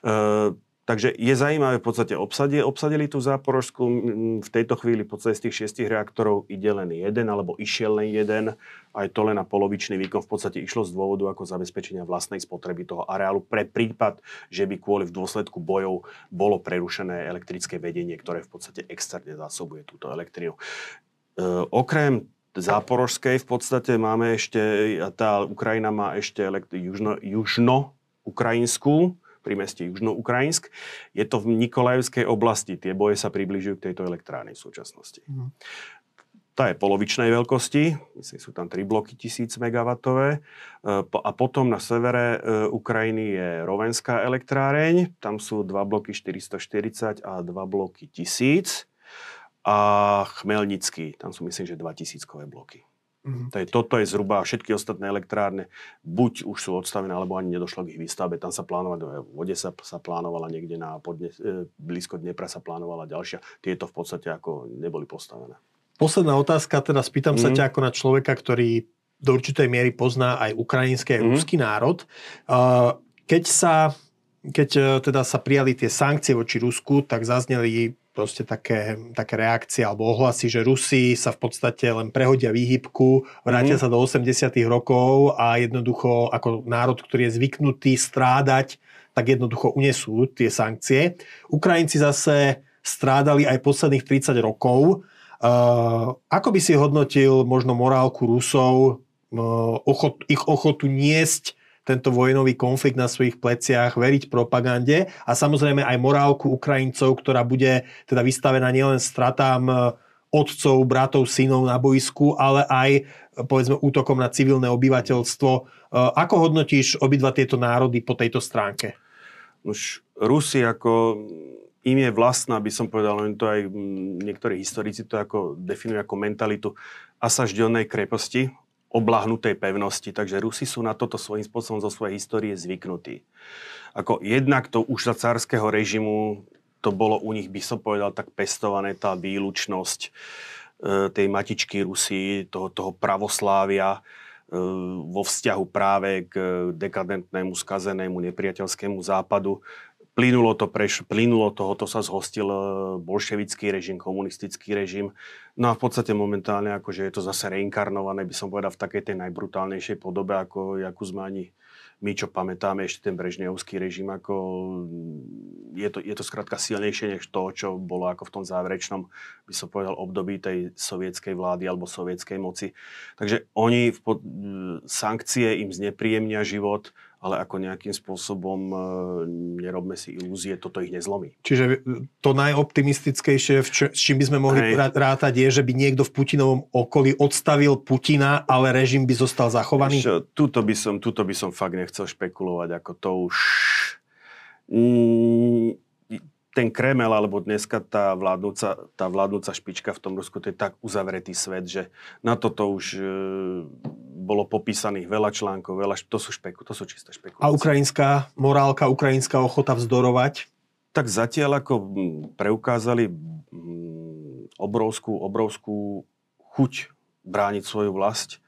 E, Takže je zaujímavé, v podstate obsadili, obsadili tú záporožskú, v tejto chvíli v podstate z tých šiestich reaktorov ide len jeden, alebo išiel len jeden, aj to len na polovičný výkon. V podstate išlo z dôvodu ako zabezpečenia vlastnej spotreby toho areálu pre prípad, že by kvôli v dôsledku bojov bolo prerušené elektrické vedenie, ktoré v podstate externe zásobuje túto elektrínu. E, okrem záporožskej v podstate máme ešte, tá Ukrajina má ešte elektri- južno, južno ukrajinskú pri meste Južnoukrajinsk. Je to v Nikolajevskej oblasti. Tie boje sa približujú k tejto elektrárnej v súčasnosti. Mm. Tá je polovičnej veľkosti, myslím, sú tam 3 bloky 1000 MW. E, a potom na severe e, Ukrajiny je Rovenská elektráreň, tam sú 2 bloky 440 a 2 bloky 1000. A Chmelnický, tam sú myslím, že 2000 bloky. Mm-hmm. To je, toto je zhruba všetky ostatné elektrárne, buď už sú odstavené, alebo ani nedošlo k ich výstavbe. Tam sa plánovala, v Odesa sa plánovala niekde na podne, e, blízko Dnepra sa plánovala ďalšia. Tieto v podstate ako neboli postavené. Posledná otázka, teda spýtam mm-hmm. sa mhm. ťa ako na človeka, ktorý do určitej miery pozná aj ukrajinský, aj mm-hmm. ruský národ. Keď sa keď e, teda sa prijali tie sankcie voči Rusku, tak zazneli proste také, také reakcie alebo ohlasy, že Rusi sa v podstate len prehodia výhybku, vrátia mm. sa do 80 rokov a jednoducho ako národ, ktorý je zvyknutý strádať, tak jednoducho unesú tie sankcie. Ukrajinci zase strádali aj posledných 30 rokov. Uh, ako by si hodnotil možno morálku Rusov, uh, ochot, ich ochotu niesť tento vojnový konflikt na svojich pleciach, veriť propagande a samozrejme aj morálku Ukrajincov, ktorá bude teda vystavená nielen stratám e, otcov, bratov, synov na boisku, ale aj povedzme útokom na civilné obyvateľstvo. Ako hodnotíš obidva tieto národy po tejto stránke? Už Rusi ako im je vlastná, by som povedal, len to aj niektorí historici to ako definujú ako mentalitu asažďonej kreposti, oblahnutej pevnosti, takže Rusi sú na toto svojím spôsobom zo svojej histórie zvyknutí. Ako jednak to už za cárskeho režimu to bolo u nich, by som povedal, tak pestované tá výlučnosť e, tej matičky Rusy, toho, toho pravoslávia e, vo vzťahu práve k dekadentnému, skazenému, nepriateľskému západu. Plynulo to, preš, plynulo toho, to sa zhostil e, bolševický režim, komunistický režim. No a v podstate momentálne akože je to zase reinkarnované, by som povedal, v takej tej najbrutálnejšej podobe, ako, ako sme ani my, čo pamätáme ešte ten brežnevský režim, ako je to, je to skrátka silnejšie než to, čo bolo ako v tom záverečnom, by som povedal, období tej sovietskej vlády alebo sovietskej moci. Takže oni, v pod, sankcie im znepríjemnia život, ale ako nejakým spôsobom e, nerobme si ilúzie, toto ich nezlomí. Čiže to najoptimistickejšie, s čím by sme mohli Hej. rátať, je, že by niekto v Putinovom okolí odstavil Putina, ale režim by zostal zachovaný? Ešte, tuto, by som, tuto by som fakt nechcel špekulovať, ako to už... Mm, ten Kremel, alebo dneska tá vládnúca, tá vládnúca špička v tom Rusku, to je tak uzavretý svet, že na toto už e, bolo popísaných veľa článkov, veľa, to sú, špeku, to sú čisté špekulácie. A ukrajinská morálka, ukrajinská ochota vzdorovať? Tak zatiaľ ako preukázali obrovskú, obrovskú chuť brániť svoju vlast.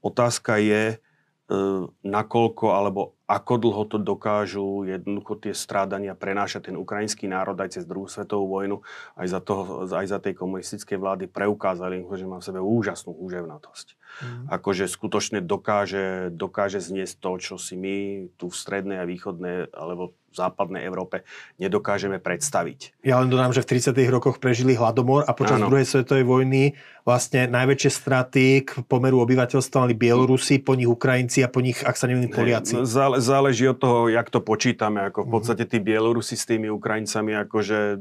Otázka je, e, nakoľko alebo ako dlho to dokážu jednoducho tie strádania prenášať ten ukrajinský národ aj cez druhú svetovú vojnu, aj za, toho, aj za tej komunistickej vlády preukázali, že má v sebe úžasnú úževnatosť. Mm. Akože skutočne dokáže, dokáže zniesť to, čo si my tu v strednej a východnej alebo v západnej Európe nedokážeme predstaviť. Ja len dodám, že v 30. rokoch prežili hladomor a počas Áno. druhej svetovej vojny vlastne najväčšie straty k pomeru obyvateľstva mali Bielorusi, po nich Ukrajinci a po nich, ak sa neviem, Poliaci. Zále, záleží od toho, jak to počítame. Ako v mhm. podstate tí Bielorusi s tými Ukrajincami akože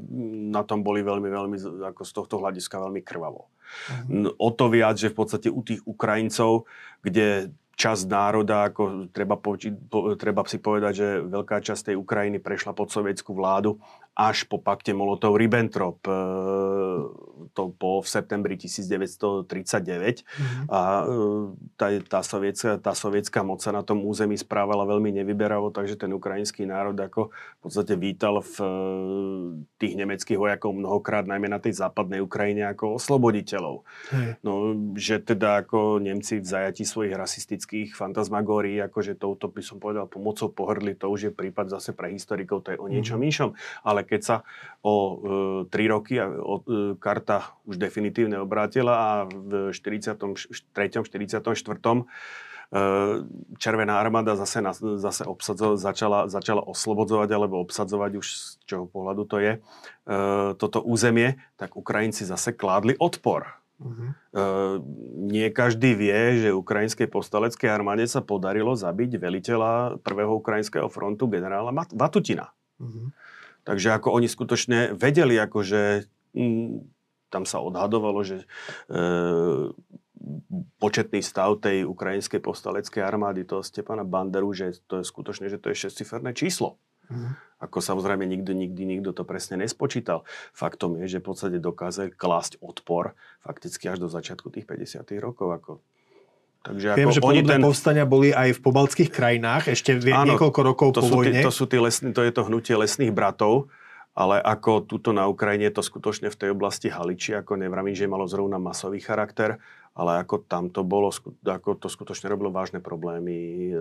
na tom boli veľmi, veľmi, ako z tohto hľadiska veľmi krvavo. Uh-huh. O to viac, že v podstate u tých Ukrajincov, kde časť národa, ako treba, po, treba si povedať, že veľká časť tej Ukrajiny prešla pod sovietskú vládu až po pakte Molotov-Ribbentrop e, to po v septembri 1939 mm-hmm. a e, tá, tá, sovietská, tá sovietská moc sa na tom území správala veľmi nevyberavo, takže ten ukrajinský národ ako v podstate vítal v e, tých nemeckých vojakov mnohokrát, najmä na tej západnej Ukrajine ako osloboditeľov. Mm. No, že teda ako Nemci v zajati svojich rasistických fantasmagórií, akože touto by som povedal pomocou pohrdli, to už je prípad zase pre historikov, to je o niečom mm-hmm. inšom, ale ale keď sa o e, 3 roky o, e, karta už definitívne obrátila a v 43. 44. E, Červená armáda zase, zase obsadzo, začala, začala oslobodzovať alebo obsadzovať už z čoho pohľadu to je, e, toto územie, tak Ukrajinci zase kládli odpor. Uh-huh. Uh, nie každý vie, že ukrajinskej povstaleckej armáde sa podarilo zabiť veliteľa prvého ukrajinského frontu generála Vatutina. Uh-huh. Takže ako oni skutočne vedeli, akože m, tam sa odhadovalo, že e, početný stav tej ukrajinskej povstaleckej armády, toho Stepana Banderu, že to je skutočne, že to je šestciferné číslo. Mm. Ako samozrejme nikdy, nikdy nikto to presne nespočítal. Faktom je, že v podstate dokázali klásť odpor fakticky až do začiatku tých 50. rokov. Ako Takže Viem, že podobné ten... povstania boli aj v pobaltských krajinách ešte vie, Áno, niekoľko rokov to po sú vojne. Tí, to, sú tí lesní, to je to hnutie lesných bratov, ale ako tuto na Ukrajine to skutočne v tej oblasti Haliči, ako nevravím, že malo zrovna masový charakter, ale ako tam to bolo, ako to skutočne robilo vážne problémy e,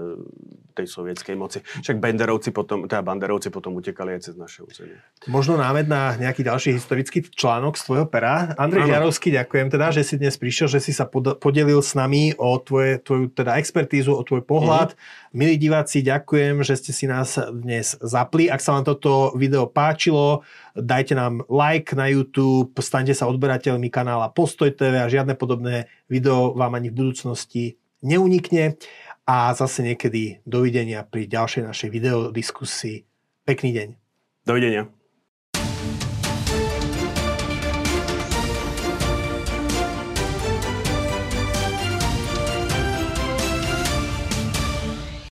tej sovietskej moci. Však Banderovci potom, teda Banderovci potom utekali aj cez naše územie. Možno námed na nejaký ďalší historický článok z tvojho pera. Andrej Jarovský, ďakujem teda, že si dnes prišiel, že si sa podelil s nami o tvoje, tvoju teda expertízu, o tvoj pohľad. Mm-hmm. Milí diváci, ďakujem, že ste si nás dnes zapli. Ak sa vám toto video páčilo, dajte nám like na YouTube, staňte sa odberateľmi kanála Postoj TV a žiadne podobné video vám ani v budúcnosti neunikne. A zase niekedy dovidenia pri ďalšej našej videodiskusii. Pekný deň. Dovidenia.